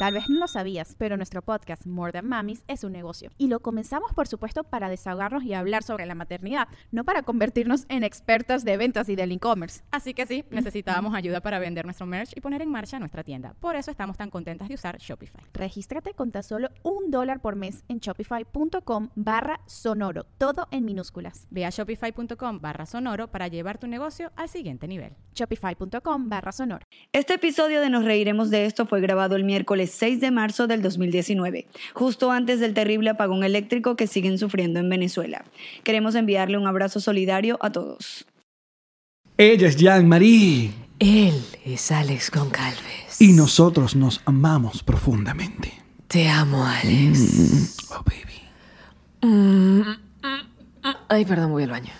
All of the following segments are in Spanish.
Tal vez no lo sabías, pero nuestro podcast More Than Mamis es un negocio. Y lo comenzamos, por supuesto, para desahogarnos y hablar sobre la maternidad, no para convertirnos en expertas de ventas y del e-commerce. Así que sí, necesitábamos ayuda para vender nuestro merch y poner en marcha nuestra tienda. Por eso estamos tan contentas de usar Shopify. Regístrate con tan solo un dólar por mes en shopify.com barra sonoro, todo en minúsculas. Ve a shopify.com barra sonoro para llevar tu negocio al siguiente nivel. Shopify.com barra sonoro. Este episodio de Nos Reiremos de esto fue grabado el miércoles 6 de marzo del 2019, justo antes del terrible apagón eléctrico que siguen sufriendo en Venezuela. Queremos enviarle un abrazo solidario a todos. Ella es Jean-Marie Él es Alex Goncalves. y nosotros nos amamos profundamente. Te amo, Alex. Oh, baby. Ay, perdón, voy al baño.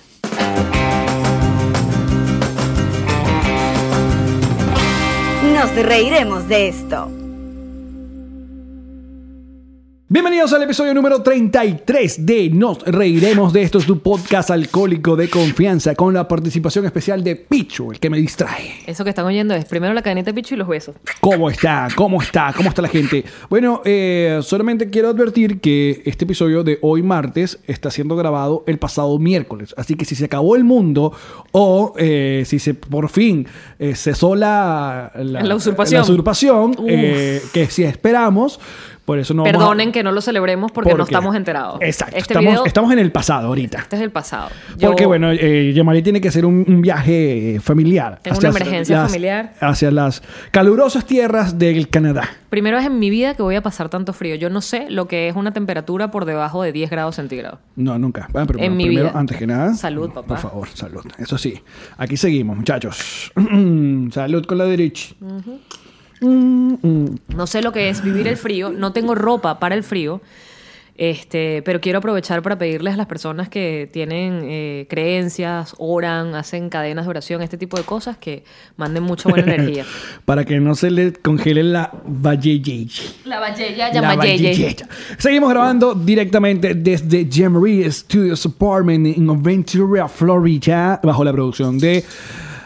Nos reiremos de esto. Bienvenidos al episodio número 33 de Nos Reiremos de esto, es tu podcast alcohólico de confianza con la participación especial de Pichu, el que me distrae. Eso que están oyendo es primero la cadenita de pichu y los besos. ¿Cómo está? ¿Cómo está? ¿Cómo está la gente? Bueno, eh, solamente quiero advertir que este episodio de hoy martes está siendo grabado el pasado miércoles. Así que si se acabó el mundo o eh, si se por fin eh, cesó la, La usurpación. la usurpación, eh, que si esperamos, por eso no vamos a- Perdonen que no lo celebremos porque, no estamos enterados. Exacto. Este estamos, video, estamos en el pasado ahorita. este es el pasado. Yo- Porque, bueno, eh, Yamari tiene que hacer un, un viaje eh, familiar. Tengo una emergencia familiar. Hacia las calurosas tierras del Canadá. Primero es en mi vida que voy a pasar tanto frío. Yo no sé lo que es una temperatura por debajo de 10 grados centígrados. No, nunca. Ah, pero En mi primero, vida. antes que nada. Salud, papá. Por favor, salud. Eso sí. Aquí seguimos, muchachos. salud con la derecha. No sé lo que es vivir el frío, no tengo ropa para el frío, este, pero quiero aprovechar para pedirles a las personas que tienen eh, creencias, oran, hacen cadenas de oración, este tipo de cosas, que manden mucha buena energía. Para que no se le congele la valleye. La Valleya, La. Seguimos grabando directamente desde Jemery Studios Apartment en Ventura, Florida, bajo la producción de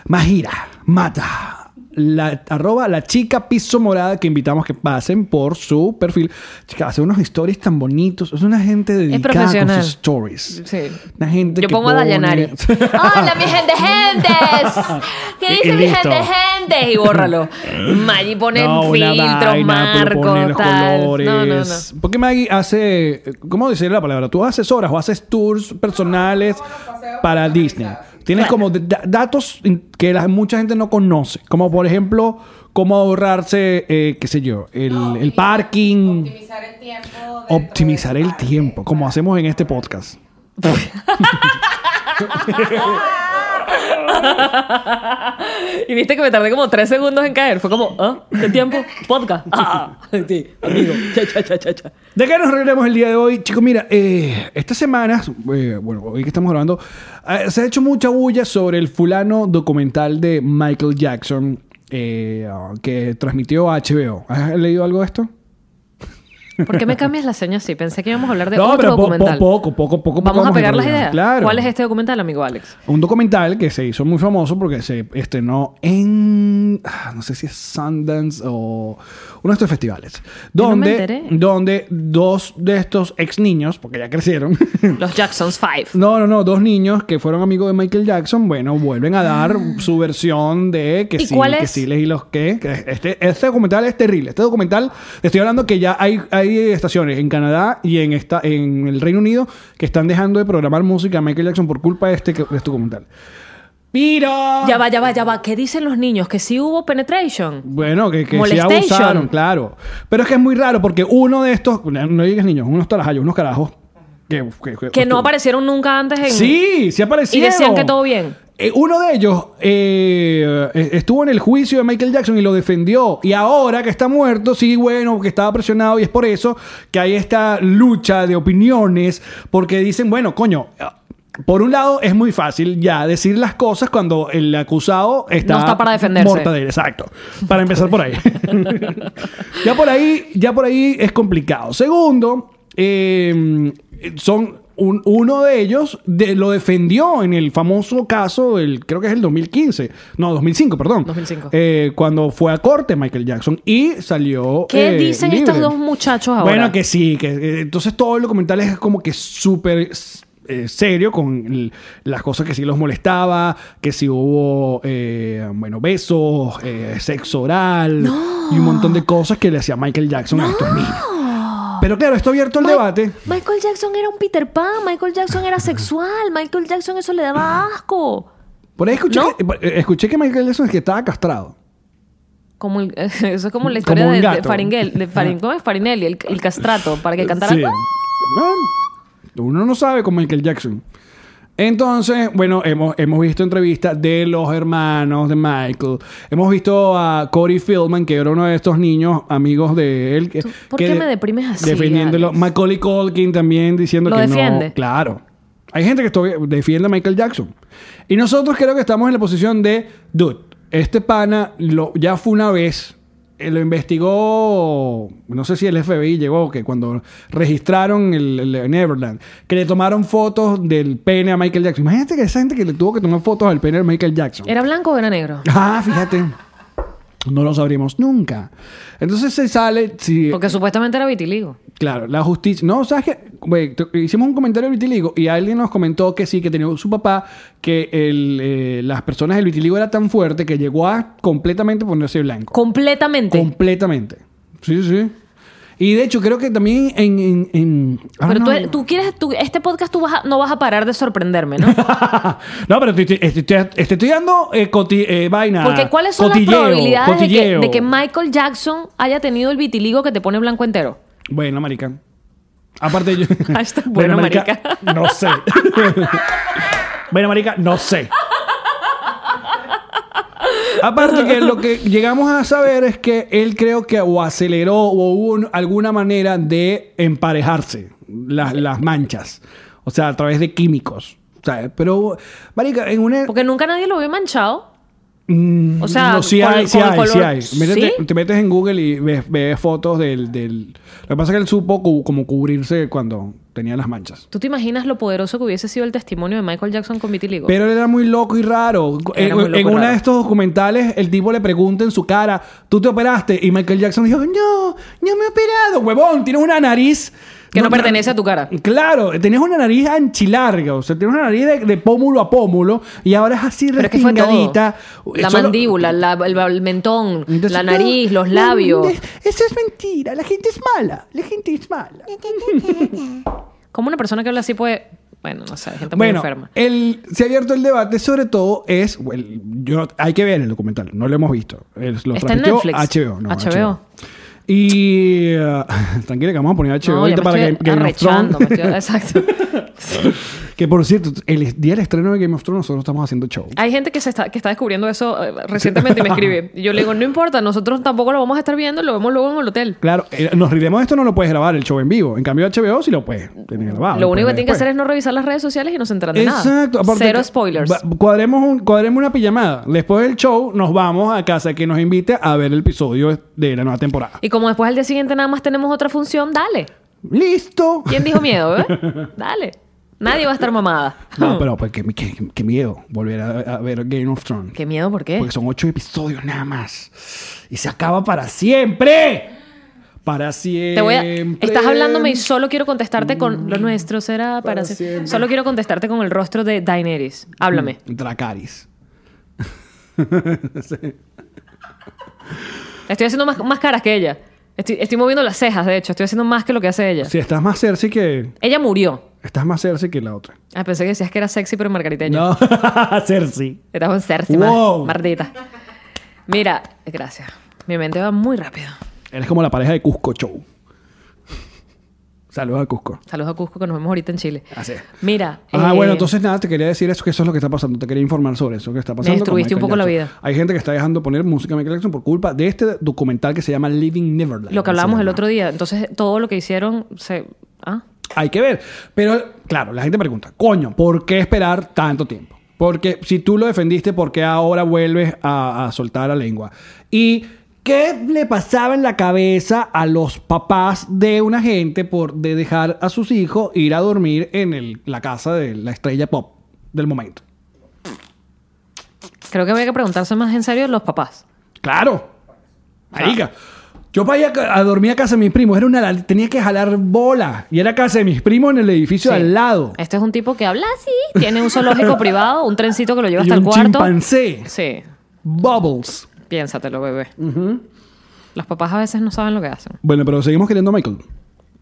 Majira Mata. La, arroba la chica piso morada que invitamos que pasen por su perfil. Chica, hace unos stories tan bonitos. Es una gente dedicada con profesional. sus stories. Sí. Una gente Yo que pongo a pone- Dayanari. Hola, mi gente, gentes. ¿Qué dice mi listo. gente, gente? Y bórralo. Maggie pone No, filtros, marcos, tal. colores. No, no, no. Porque Maggie hace, ¿cómo decir la palabra? Tú haces horas o haces tours personales para Disney. Tienes como de- da- datos que la, mucha gente no conoce. Como por ejemplo, cómo ahorrarse, eh, qué sé yo, el, el parking. optimizar el tiempo. Optimizar el parque. tiempo, como hacemos en este podcast. Y viste que me tardé como tres segundos en caer. Fue como, ¿ah? ¿Qué tiempo? Podcast. Ah, sí, amigo. Cha, cha, cha, cha, cha. ¿De qué nos reiremos el día de hoy? Chicos, mira, eh, estas semanas, eh, bueno, hoy que estamos grabando, eh, se ha hecho mucha bulla sobre el fulano documental de Michael Jackson eh, que transmitió HBO. ¿Has leído algo de esto? ¿Por qué me cambias la seña así? Pensé que íbamos a hablar de No, otro pero po- documental. po- poco, poco, poco, Vamos poco a pegar las ideas. Claro. ¿Cuál es este documental, amigo Alex? Un documental que se hizo muy famoso porque se estrenó en. ah, No sé si es Sundance o uno de estos festivales. Yo no Donde, donde dos de estos ex niños, porque ya crecieron. Los Jacksons Five. No, no, no, dos niños que fueron amigos de Michael Jackson, bueno, vuelven a dar su versión de que ¿Y sí, cuál que sí les y los que. Este, este documental es terrible. Este documental, estoy hablando que ya hay, hay estaciones en Canadá y en, esta, en el Reino Unido que están dejando de programar música a Michael Jackson por culpa de este, de este documental. Pero... Ya va, ya va, ya va. ¿Qué dicen los niños? ¿Que sí hubo penetration? Bueno, que, que sí abusaron, claro. Pero es que es muy raro porque uno de estos, no digas niños, unos tarajayos, unos carajos. Que, que, Que no aparecieron nunca antes en... Sí, sí Y aparecieron. decían que todo bien. Eh, uno de ellos eh, eh, estuvo en el juicio de Michael Jackson y lo defendió. Y ahora que está muerto, sí, bueno, que estaba presionado. Y es por eso que hay esta lucha de opiniones. Porque dicen, bueno, coño. Por un lado, es muy fácil ya decir las cosas cuando el acusado está, No está para defenderse. mortadelo, exacto. Para empezar por ahí. ya por ahí, ya por ahí es complicado. Segundo, eh, son un- uno de ellos de- lo defendió en el famoso caso, el, creo que es el 2015, no, 2005, perdón. 2005. Eh, cuando fue a corte Michael Jackson y salió. ¿Qué eh, dicen libre. estos dos muchachos ahora? Bueno, que sí, que eh, entonces todo el documental es como que súper eh, serio con el- las cosas que sí los molestaba, que si hubo, eh, bueno, besos, eh, sexo oral y un montón de cosas que le hacía Michael Jackson a estos niños. Pero claro, esto abierto el debate. Michael Jackson era un Peter Pan, Michael Jackson era sexual, Michael Jackson eso le daba asco. Por ahí escuché, ¿No? que, eh, escuché que Michael Jackson es que estaba castrado. Como el- eso es como la historia Como de. Faringel, de ¿cómo es? Farinelli, el, el castrato, para que cantara. Sí. Uno no sabe con Michael Jackson. Entonces, bueno, hemos, hemos visto entrevistas de los hermanos de Michael. Hemos visto a Corey Feldman, que era uno de estos niños amigos de él. que- ¿Tú- por que qué me deprimes así, Defendiéndolo. Alex? Macaulay Culkin también diciendo ¿Lo que defiende? no. Claro. Hay gente que defiende a Michael Jackson. Y nosotros creo que estamos en la posición de, dude, este pana lo, ya fue una vez, lo investigó, no sé si el FBI llegó, que cuando registraron el, el Neverland, que le tomaron fotos del pene a Michael Jackson. Imagínate que esa gente que le tuvo que tomar fotos al pene de Michael Jackson. ¿Era blanco o era negro? Ah, fíjate. No lo sabremos nunca. Entonces se sale, si, Porque supuestamente era vitiligo. Claro, la justicia. No, ¿sabes te- hicimos un comentario del vitiligo y alguien nos comentó que sí, que tenía su papá, que el, eh, las personas del vitiligo era tan fuerte que llegó a completamente ponerse blanco. Completamente. completamente. Sí, sí. Y de hecho, creo que también en. en, en- ah, Pero tú, tú quieres, tú- este podcast tú vas a- no vas a parar de sorprenderme, ¿no? no, pero estoy, estoy, estoy- estoy dando eh, coti- eh, vaina. Porque ¿cuáles son cotilleo, las probabilidades de que, cotilleo. de que Michael Jackson haya tenido el vitiligo que te pone blanco entero? Bueno, marica. Aparte yo... Bueno, marica. No sé. bueno, marica, no sé. Aparte que lo que llegamos a saber es que él creo que o aceleró o hubo un- alguna manera de emparejarse las, las manchas. O sea, a través de químicos. O sea, pero, marica, en una... Porque nunca nadie lo vio manchado. Mm, O sea, no, sí con- hay, sí hay, sí hay. Métete- ¿Sí? Te metes en Google y ves, ves fotos del, del... Lo que pasa es que él supo como cubrirse cuando tenía las manchas. ¿Tú te imaginas lo poderoso que hubiese sido el testimonio de Michael Jackson con vitiligo? Pero él era muy loco y raro. Era en muy loco en y uno raro. de estos documentales, el tipo le pregunta en su cara, ¿tú te operaste? Y Michael Jackson dijo, no, no me he operado, huevón, tienes una nariz... Que no pertenece a tu cara. Claro, tenías una nariz anchilarga, o sea, tienes una nariz de, de pómulo a pómulo y ahora es así respingadita. La Solo- mandíbula, la- el, el mentón, Entonces, la no, nariz, los labios. Eso es mentira, la gente es mala, la gente es mala. ¿Cómo una persona que habla así puede...? Bueno, no sé, gente muy enferma. el, se ha abierto el debate, sobre todo es, well, yo, hay que ver el documental, no lo hemos visto. Es- lo Está en Netflix. HBO, no, HBO. Y uh, tranquila que vamos a poner HBO No, ahorita para me estoy- Exacto. que por cierto, el día del estreno de Game of Thrones nosotros estamos haciendo show. Hay gente que se está, que está descubriendo eso eh, recientemente y me escribe. Y yo le digo, no importa, nosotros tampoco lo vamos a estar viendo, lo vemos luego en el hotel. Claro, eh, nos riremos de esto, no lo puedes grabar el show en vivo. En cambio, HBO sí lo puedes tener grabado. lo único que puedes tienen que hacer es no revisar las redes sociales y no se enteran de nada. Exacto. Cero que- spoilers. va- Cuadremos, un- cuadremos una pijamada. Después del show nos vamos a casa que nos invite a ver el episodio de la nueva temporada. Y como después al día siguiente nada más tenemos otra función, dale. ¡Listo! ¿Quién dijo miedo, eh? Dale. Nadie va a estar mamada. No, pero pues, qué, qué- qué miedo volver a, a ver Game of Thrones. ¿Qué miedo? ¿Por qué? Porque son ocho episodios nada más. Y se acaba para siempre. Para siempre. Te voy a... Estás hablándome y solo quiero contestarte con... Lo nuestro será para, Para siempre. siempre. Solo quiero contestarte con el rostro de Daenerys. Háblame. Dracaris. Estoy haciendo más, más caras que ella. Estoy, estoy moviendo las cejas, de hecho. Estoy haciendo más que lo que hace ella. Si estás más Cersei que... Ella murió. Estás más Cersei que la otra. Ah, pensé que decías que era sexy, pero margariteño. No, Cersei. Estás con Cersei, Wow. mar- mardita. Mira, gracias. Mi mente va muy rápido. Eres como la pareja de Cusco Show. Saludos a Cusco. Saludos a Cusco, que nos vemos ahorita en Chile. Así es. Mira. Ah, eh, bueno, entonces nada, te quería decir eso, que eso es lo que está pasando. Te quería informar sobre eso que está pasando. con destruiste un poco la Jackson. vida. Hay gente que está dejando poner música a Michael Jackson por culpa de este documental que se llama Living Neverland. Lo que hablábamos el otro día. Entonces, todo lo que hicieron se. Ah. Hay que ver. Pero, claro, la gente pregunta, coño, ¿por qué esperar tanto tiempo? Porque si tú lo defendiste, ¿por qué ahora vuelves a, a soltar la lengua? Y ¿Qué le pasaba en la cabeza a los papás de una gente por de dejar a sus hijos ir a dormir en el- la casa de la estrella pop del momento? Creo que había que preguntarse más en serio los papás. Claro. Marica. Yo para ir a, a dormir a casa de mis primos, era una, tenía que jalar bola. Y era casa de mis primos en el edificio Sí. de al lado. Este es un tipo que habla así, tiene un zoológico privado, un trencito que lo lleva y hasta el un cuarto. chimpancé. Sí, Bubbles. Piénsatelo, bebé. Los papás a veces no saben lo que hacen. Bueno, pero seguimos queriendo a Michael.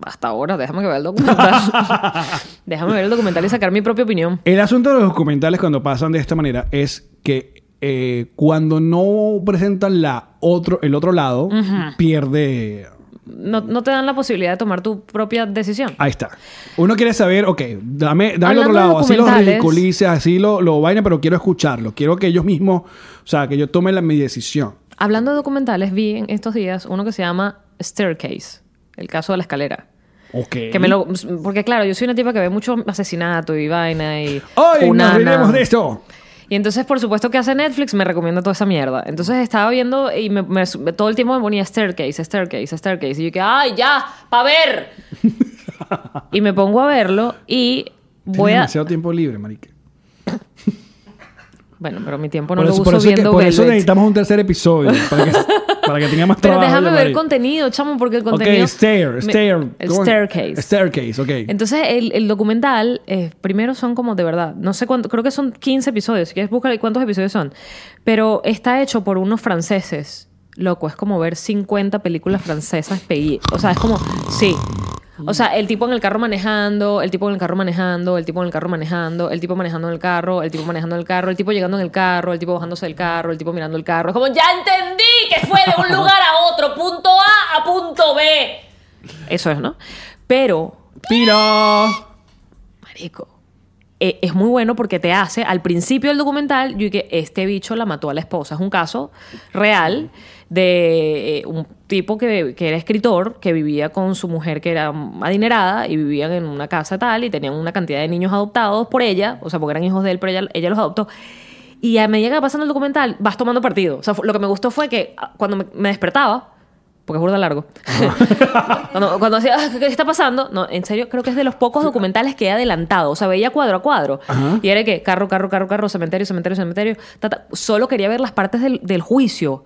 Hasta ahora, déjame que vea el documental. déjame ver el documental y sacar mi propia opinión. El asunto de los documentales cuando pasan de esta manera es que eh, cuando no presentan la otro, el otro lado, pierde... No, no te dan la posibilidad de tomar tu propia decisión. Ahí está. Uno quiere saber, ok, dame, dame el otro lado, así lo documentales- ridiculice, así lo, lo vaina, pero quiero escucharlo. Quiero que ellos mismos, o sea, que yo tome la, mi decisión. Hablando de documentales, vi en estos días uno que se llama Staircase, el caso de la escalera. Ok. Que me lo, porque claro, yo soy una tipa que ve mucho asesinato y vaina y ¡Hoy nos de esto! Y entonces, por supuesto, que hace Netflix me recomienda toda esa mierda. Entonces estaba viendo y me, me- todo el tiempo me ponía staircase, staircase, staircase. Y yo que, ¡ay, ya! ¡Pa' ver! y me pongo a verlo y Tienes voy a. demasiado tiempo libre, marica. Bueno, pero mi tiempo no por lo eso, uso por eso es que- viendo por eso Velvet. necesitamos un tercer episodio, para que, para que tenga más Pero trabajo. déjame de ver marica. contenido, chamo, porque el contenido. Ok, stair, me- stair. El ¿Cómo? staircase. Staircase, ok. Entonces, el, el documental, eh, primero son como de verdad, no sé cuánto, creo que son 15 episodios, si quieres buscar cuántos episodios son, pero está hecho por unos franceses. Loco, es como ver 50 películas francesas O sea, es como, sí. O sea, el tipo en el carro manejando, el tipo en el carro manejando, el tipo en el carro manejando, el tipo manejando en el carro, el tipo manejando en el carro, el tipo llegando en el carro, el tipo bajándose del carro, el tipo mirando el carro. Es como, ya entendí que fue de un lugar a otro, punto A a punto B. Eso es, ¿no? Pero ¡Tiro! Marico. eh, es muy bueno porque te hace, al principio del documental, yo que este bicho la mató a la esposa. Es un caso real de eh, un tipo que, que era escritor, que vivía con su mujer que era adinerada y vivían en una casa tal y tenían una cantidad de niños adoptados por ella, o sea, porque eran hijos de él, pero ella, ella los adoptó. Y a medida que va pasando el documental, vas tomando partido. O sea, lo que me gustó fue que ah, cuando me, me despertaba, porque es burda largo, cuando, cuando decía, "Ah, ¿qué está pasando? No, en serio, creo que es de los pocos documentales que he adelantado. O sea, veía cuadro a cuadro. Y era que carro, carro, carro, carro, cementerio, cementerio, cementerio. ta, ta. Solo quería ver las partes del, del juicio.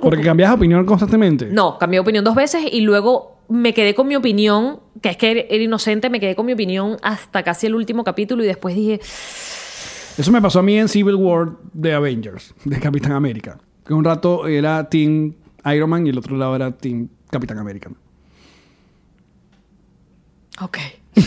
Porque cambias de opinión constantemente. No, cambié de opinión dos veces y luego me quedé con mi opinión, que es que era- era inocente, me quedé con mi opinión hasta casi el último capítulo y después dije, Eso me pasó a mí en Civil War de Avengers, de Capitán América. Que un rato era Team Iron Man y el otro lado era Team Capitán América. ok.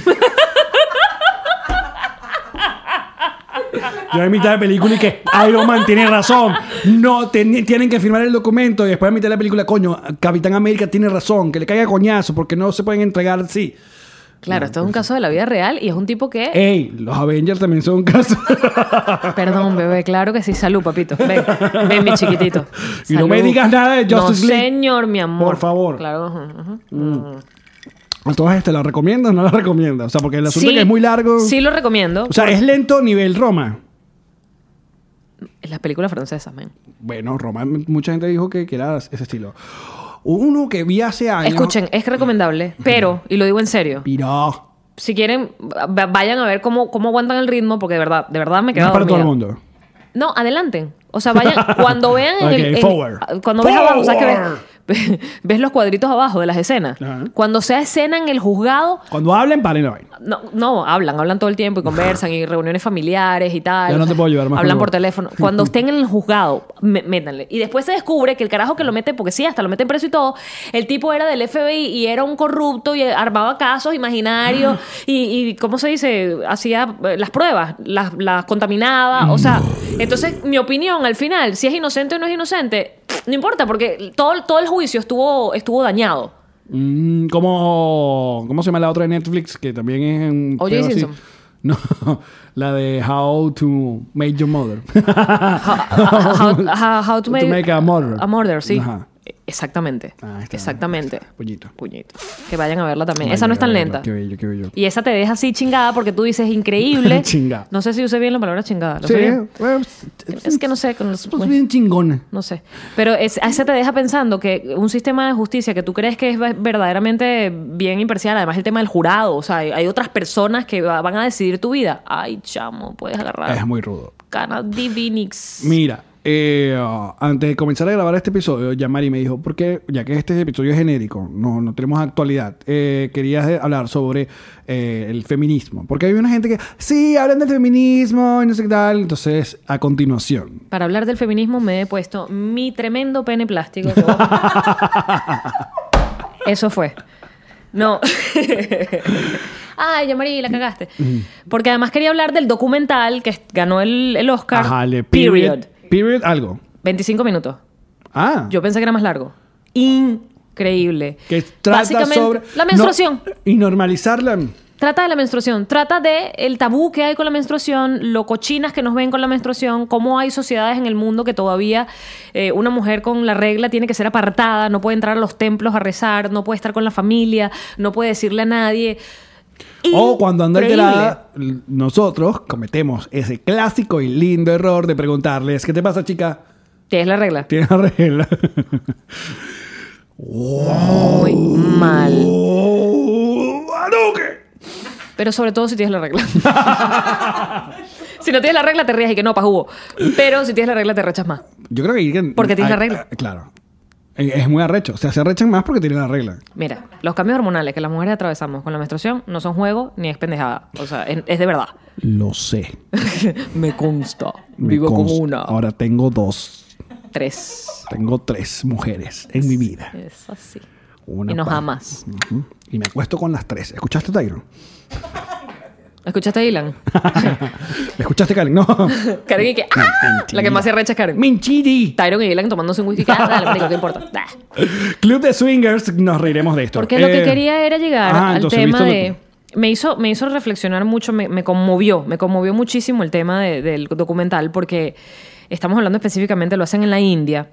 Yo en mitad de película y que Iron Man tiene razón. No, ten- tienen que firmar el documento y después en mitad de la película, coño, Capitán América tiene razón, que le caiga coñazo porque no se pueden entregar así. Claro, esto es un caso de la vida real y es un tipo que... Ey, los Avengers también son un caso. Perdón, bebé, claro que sí. Salud, papito. Ven, ven, mi chiquitito. Y no me Salud. digas nada de Justice no, League. señor, mi amor. Por favor. Claro. ajá. ¿A todas estas la recomiendas o no la recomiendas? O sea, porque el asunto Sí, es que es muy largo. Sí lo recomiendo. O sea, es lento nivel Roma. Las películas francesas, men. Bueno, Roma, mucha gente dijo que, que era ese estilo. Uno que vi hace años. Escuchen, es recomendable, pero, y lo digo en serio, Piró. si quieren, va- vayan a ver cómo, cómo aguantan el ritmo, porque de verdad, de verdad me No quedo es para todo el mundo. No, adelanten. O sea, vayan, cuando vean en el... En- forward. cuando abajo, ¿sabes qué ves? Forward. ves los cuadritos abajo de las escenas. Ajá. Cuando sea escena en el juzgado, Cuando hablen, paren la vaina. No, no, hablan, hablan todo el tiempo y conversan y reuniones familiares y tal. Ya no te puedo ayudar más Hablan por teléfono. Cuando estén en el juzgado, métanle. Y después se descubre que el carajo que lo mete, porque sí, hasta lo meten preso y todo, el tipo era del FBI y era un corrupto y armaba casos imaginarios y, y, ¿cómo se dice? Hacía eh, las pruebas, las, las contaminaba. O sea, entonces mi opinión al final, si es inocente o no es inocente, no importa, porque todo, todo el juicio estuvo, estuvo dañado. Mm, ¿cómo, ¿Cómo se llama la otra de Netflix? Que también es un. Así? Simpson. No, la de How to Make Your Mother. how, how- how to, make a murder. A murder, sí. Ajá. Exactamente. Ah, está. Exactamente. Pollito. Puñito. Que vayan a verla también. Ay, esa no es tan lenta. Qué bello, qué bello. Y esa te deja así chingada porque tú dices increíble. Chingada. No sé si usé bien la palabra chingada. ¿Lo Sí, bien? bueno, Es que no sé. Con los, pues bueno, bien chingona. no sé. Pero es, esa te deja pensando que un sistema de justicia que tú crees que es ver- verdaderamente bien imparcial, además el tema del jurado, o sea, hay, hay otras personas que va- van a decidir tu vida. Ay, chamo, puedes agarrar. Es muy rudo. Cana Divinix. Mira, eh, antes de comenzar a grabar este episodio, ya Mari me dijo, porque ya que este episodio es genérico, no, no tenemos actualidad, eh, querías eh, hablar sobre eh, el feminismo. Porque hay una gente que, sí, hablan del feminismo y no sé qué tal. Entonces, a continuación. Para hablar del feminismo me he puesto mi tremendo pene plástico. Eso fue. No. Ay, ya María, la cagaste. Porque además quería hablar del documental que ganó el, el Oscar. Ajá, el de period. Period, algo. 25 minutos. Ah. Yo pensé que era más largo. Increíble. que trata Básicamente, sobre... la menstruación. No, y normalizarla. Trata de la menstruación, trata de el tabú que hay con la menstruación, lo cochinas que nos ven con la menstruación, cómo hay sociedades en el mundo que todavía eh, una mujer con la regla tiene que ser apartada, no puede entrar a los templos a rezar, no puede estar con la familia, no puede decirle a nadie. O cuando anda Increíble. alterada, l- nosotros cometemos ese clásico y lindo error de preguntarles, ¿qué te pasa, chica? ¿Qué es la regla? ¿Tienes la regla? Muy mal. ¡Oh! Pero sobre todo si tienes la regla. si no tienes la regla, te ríes y que no, pa' jugo. Pero si tienes la regla, te rechas más. Yo creo que... Porque tienes la regla. Claro. Eh, Es muy arrecho. O sea, se arrechan más porque tienen la regla. Mira, los cambios hormonales que las mujeres atravesamos con la menstruación no son juego ni es pendejada. O sea, es, es de verdad. Lo sé. Me consta. Me Vivo consta. una. Ahora tengo dos. Tres. Tengo tres mujeres en mi vida. Es así. Una y nos pa- amas. Ujú. Y me acuesto con las tres. ¿Escuchaste, Tyron? ¿Escuchaste a Ilan? ¿Escuchaste, Karen? No. Karen y que ¡ah! La que más se arrecha es Karen. Minchiri. Tyron y Ilan tomándose un whisky. ah, Dale, marico, ¿qué importa? Ah. Club de Swingers, nos reiremos de esto. Porque lo que Eh, quería era llegar ah, al tema ¿visto lo- de... Me hizo, me hizo reflexionar mucho, me, me conmovió, me conmovió muchísimo el tema de- del documental porque estamos hablando específicamente, lo hacen en la India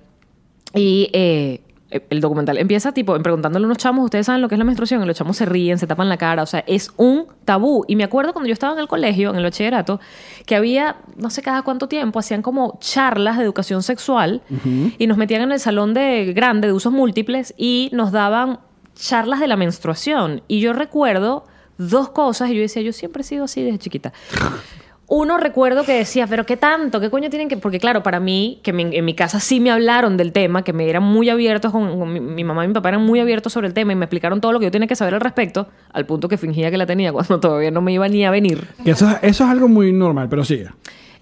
y eh, el documental empieza tipo preguntándole a unos chamos, ustedes saben lo que es la menstruación, y los chamos se ríen, se tapan la cara, o sea, es un tabú. Y me acuerdo cuando yo estaba en el colegio, en el bachillerato, que había, no sé cada cuánto tiempo, hacían como charlas de educación sexual y nos metían en el salón de grande de usos múltiples y nos daban charlas de la menstruación. Y yo recuerdo dos cosas y yo decía, yo siempre he sido así desde chiquita. Uno recuerdo que decía, pero qué tanto, qué coño tienen que... Porque claro, para mí, que mi- en mi casa sí me hablaron del tema, que me eran muy abiertos, con, con mi, mi mamá y mi papá eran muy abiertos sobre el tema y me explicaron todo lo que yo tenía que saber al respecto, al punto que fingía que la tenía cuando todavía no me iba ni a venir. que eso, eso es algo muy normal, pero sigue.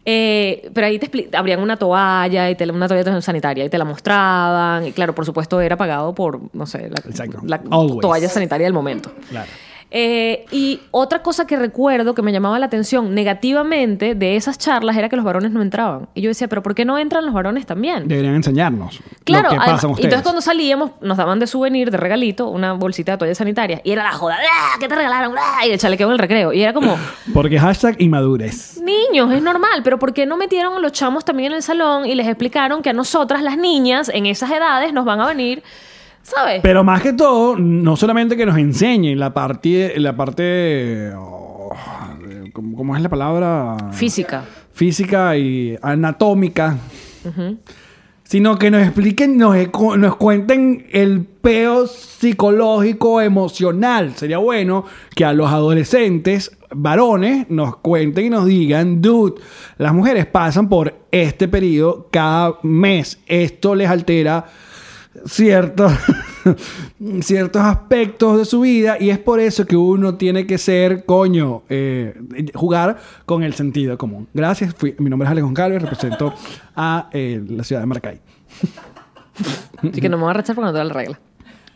Eh, pero ahí te abrían una toalla, y te, una toalla sanitaria y te la mostraban. Y claro, por supuesto era pagado por, no sé, la, la toalla sanitaria del momento. Claro. Eh, y otra cosa que recuerdo que me llamaba la atención negativamente de esas charlas era que los varones no entraban. Y yo decía, pero ¿por qué no entran los varones también? Deberían enseñarnos Claro, lo que además- pasa y ustedes. entonces cuando salíamos nos daban de souvenir, de regalito, una bolsita de toallas sanitarias. Y era la joda, ¡Ah! ¿qué te regalaron? ¡Ah! Y el chalequeo en el recreo. Y era como, Porque hashtag inmadurez. niños, es normal, pero ¿por qué no metieron a los chamos también en el salón y les explicaron que a nosotras, las niñas, en esas edades nos van a venir, ¿sabes? Pero más que todo, no solamente que nos enseñen la parte, la parte, oh, ¿cómo, es la palabra? Física. Física y anatómica. Sino que nos expliquen, nos, nos cuenten el peo psicológico, emocional. Sería bueno que a los adolescentes, varones, nos cuenten y nos digan, dude, las mujeres pasan por este periodo cada mes. Esto les altera ciertos, ciertos aspectos de su vida y es por eso que uno tiene que ser, coño, eh, jugar con el sentido común. Gracias, fui- mi nombre es Alex Goncalves, represento a eh, la ciudad de Maracay. Así que no me voy a rechazar porque no te da la regla.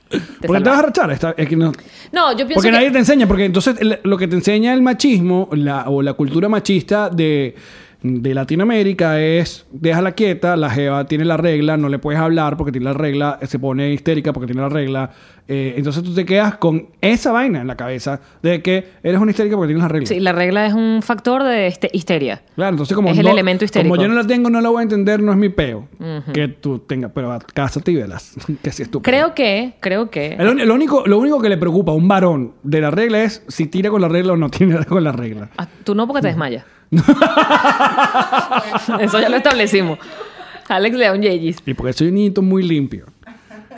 Te ¿Por qué te vas a rechar? Está- es que no- No, yo pienso porque que... nadie te enseña, porque entonces lo que te enseña el machismo la- o la cultura machista de, de Latinoamérica es déjala quieta, la jeva tiene la regla, no le puedes hablar porque tiene la regla, se pone histérica porque tiene la regla. eh, entonces tú te quedas con esa vaina en la cabeza de que eres una histérica porque tienes la regla. Sí, la regla es un factor de este- histeria. Claro, entonces como Es el no- elemento histérico. Como yo no la tengo, no la voy a entender, no es mi peo. Que tú tengas, pero cásate y velas. que sí es tu peo. Creo que, creo que... El, único, lo único que le preocupa a un varón de la regla es si tira con la regla o no tira con la regla. Ah, Tú no porque te desmayas. Eso ya lo establecimos. Alex le da un yeyis. Y porque soy un niñito muy limpio.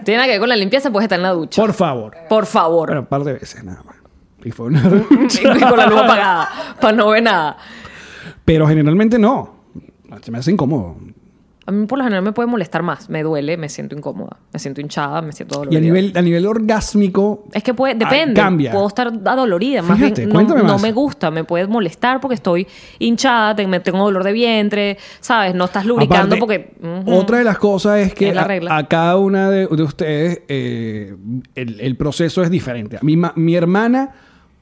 Tiene que ver con la limpieza, pues estar en la ducha. Por favor. Por favor. Bueno, un par de veces nada más. Y fue una... Y con la luz apagada. Para no ver nada. Pero generalmente no. Se me hace incómodo. A mí por lo general me puede molestar más. Me duele, me siento incómoda. Me siento hinchada, me siento Y a dolorida. nivel, a nivel orgásmico... Es que puede, ah, depende. cambia. Puedo estar adolorida. Más Fíjate, bien, no, cuéntame no más. me gusta. Me puede molestar porque estoy hinchada, tengo dolor de vientre, ¿sabes? No estás lubricando Aparte, porque... Otra de las cosas es que Es a- cada una de, de ustedes eh, el, el proceso es diferente. A mí, ma- mi hermana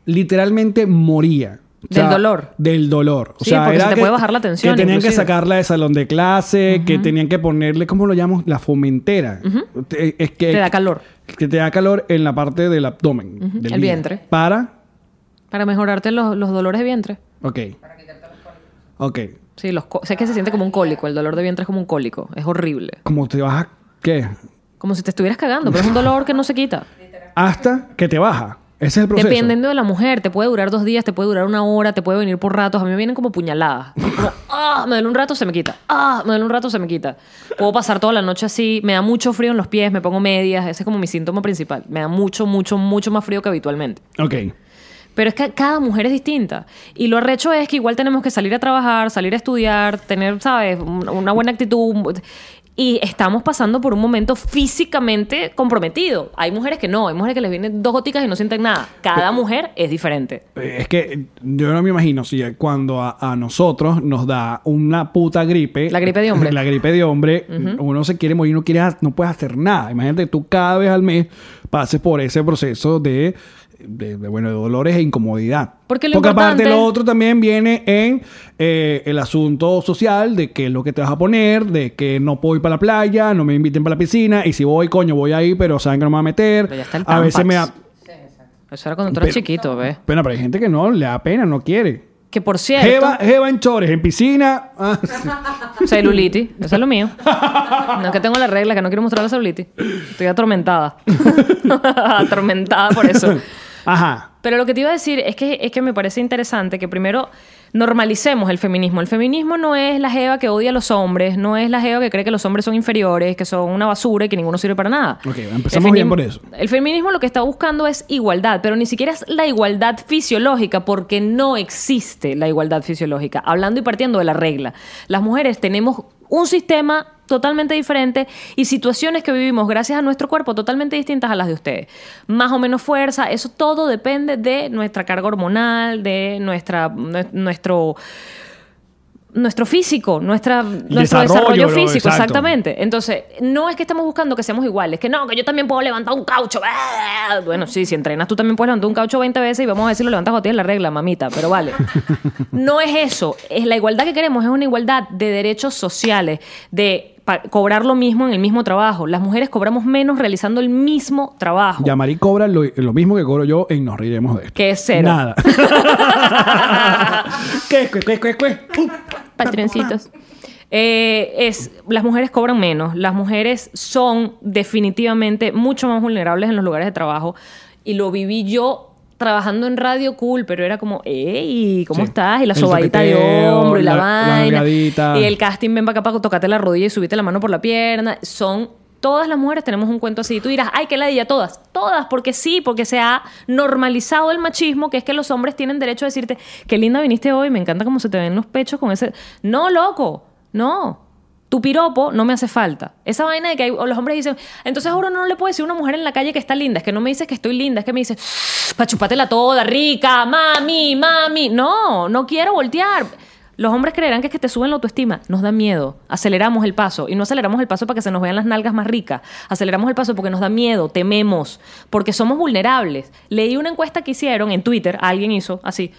literalmente moría. O Del dolor. Del dolor. O Sí, sea, porque era se te que- puede bajar la tensión, Que tenían inclusive. que sacarla de salón de clase, que tenían que ponerle, ¿cómo lo llamamos? La fomentera. Te- Es que, Te da calor. Que te da calor en la parte del abdomen. del el vientre. Para. Para mejorarte los, los dolores de vientre. Ok. Ok. Sí, los sé que se siente como un cólico. El dolor de vientre es como un cólico. Es horrible. Como te baja, ¿qué? Como si te estuvieras cagando, pero es un dolor que no se quita. Hasta que te baja. Ese es el proceso. Dependiendo de la mujer, te puede durar dos días, te puede durar una hora, te puede venir por ratos. A mí me vienen como puñaladas. Como, ah, me duele un rato, se me quita. Ah, me duele un rato, se me quita. Puedo pasar toda la noche así. Me da mucho frío en los pies, me pongo medias. Ese es como mi síntoma principal. Me da mucho, mucho, mucho más frío que habitualmente. Ok. Pero es que cada mujer es distinta. Y lo arrecho es que igual tenemos que salir a trabajar, salir a estudiar, tener, ¿sabes? Un- Una buena actitud. Y estamos pasando por un momento físicamente comprometido. Hay mujeres que no, hay mujeres que les vienen dos goticas y no sienten nada. Cada mujer es diferente. Eh, Es que yo no me imagino si cuando a, a nosotros nos da una puta gripe. La gripe de hombre. La gripe de hombre, uno se quiere morir, no, quiere, no puedes hacer nada. Imagínate que tú cada vez al mes pases por ese proceso de, de- de, bueno, de dolores e incomodidad. Porque lo aparte importante- lo otro también viene en eh, el asunto social de qué es lo que te vas a poner, de que no puedo ir para la playa, no me inviten para la piscina, y si voy, coño, voy ahí, pero saben que no me va a meter. Pero ya está el a veces me da... Eso era cuando tú eras Pero- chiquito, ¿ves? Bueno, pero hay gente que no, le da pena, no quiere. Que por cierto, Jeva, jeva en chores, en piscina. ah, celulitis, eso es lo mío. No es que tengo la regla, que no quiero mostrar la celulitis. Estoy atormentada. atormentada por eso. Ajá. Pero lo que te iba a decir es que, es que me parece interesante que primero normalicemos el feminismo. El feminismo no es la jeva que odia a los hombres, no es la jeva que cree que los hombres son inferiores, que son una basura y que ninguno sirve para nada. Ok, empezamos bien por eso. El feminismo lo que está buscando es igualdad, pero ni siquiera es la igualdad fisiológica, porque no existe la igualdad fisiológica. Hablando y partiendo de la regla. Las mujeres tenemos un sistema totalmente diferente y situaciones que vivimos gracias a nuestro cuerpo totalmente distintas a las de ustedes. Más o menos fuerza, eso todo depende de nuestra carga hormonal, de nuestra, nue- nuestro nuestro físico, nuestra, nuestro Desarrollo, físico, exacto. exactamente. Entonces, no es que estemos buscando que seamos iguales, que no, que yo también puedo levantar un caucho. ¡ah! Bueno, sí, si entrenas tú también puedes levantar un caucho 20 veces y vamos a si lo levantas o tienes la regla, mamita, pero vale. No es eso, es la igualdad que queremos, es una igualdad de derechos sociales, de cobrar lo mismo en el mismo trabajo. Las mujeres cobramos menos realizando el mismo trabajo. Yamari cobra lo, lo mismo que cobro yo y nos reiremos de esto. Que es cero. Nada. ¿Qué? ¿Qué? ¿Qué? ¿Qué? Patroncitos. Eh, es, las mujeres cobran menos, las mujeres son definitivamente mucho más vulnerables en los lugares de trabajo y lo viví yo trabajando en radio cool, pero era como, hey, ¿cómo Sí. estás? Y la El sobadita de hombro y la, la- la vaina. nalgadita. y el casting, ven para acá para tocarte la rodilla y subirte la mano por la pierna. Son todas las mujeres tenemos un cuento así. Y tú dirás, ay, qué ladilla, todas. Todas, porque sí, porque se ha normalizado el machismo, que es que los hombres tienen derecho a decirte, qué linda viniste hoy, me encanta cómo se te ven los pechos con ese. No, loco, no. Tu piropo no me hace falta. Esa vaina de que los hombres dicen, entonces ahora no le puedo decir a una mujer en la calle que está linda, es que no me dices que estoy linda, es que me dices, pa' chupátela toda, rica, mami, mami. No, no quiero voltear. Los hombres creerán que es que te suben la autoestima. Nos da miedo. Aceleramos el paso. Y no aceleramos el paso para que se nos vean las nalgas más ricas. Aceleramos el paso porque nos da miedo, tememos, porque somos vulnerables. Leí una encuesta que hicieron en Twitter, alguien hizo así.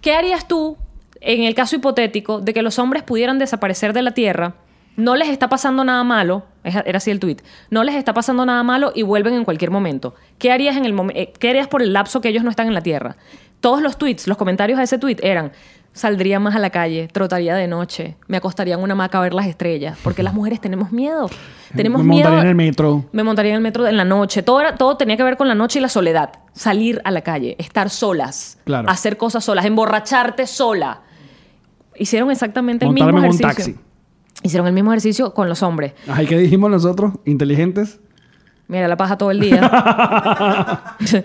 ¿Qué harías tú en el caso hipotético de que los hombres pudieran desaparecer de la Tierra, no les está pasando nada malo, era así el tweet, no les está pasando nada malo y vuelven en cualquier momento. ¿Qué harías, en el eh, ¿Qué harías por el lapso que ellos no están en la Tierra? Todos los tweets, los comentarios a ese tweet eran, saldría más a la calle, trotaría de noche, me acostaría en una hamaca a ver las estrellas, porque las mujeres tenemos miedo. Tenemos Me miedo. montaría en el metro. Me montaría en el metro en la noche. Todo, era- todo tenía que ver con la noche y la soledad. Salir a la calle, estar solas, Claro. hacer cosas solas, emborracharte sola. Hicieron exactamente el mismo Montarme en un ejercicio. taxi. Hicieron el mismo ejercicio con los hombres. Ajá, ¿y qué dijimos nosotros? Inteligentes. Mira, la paja todo el día.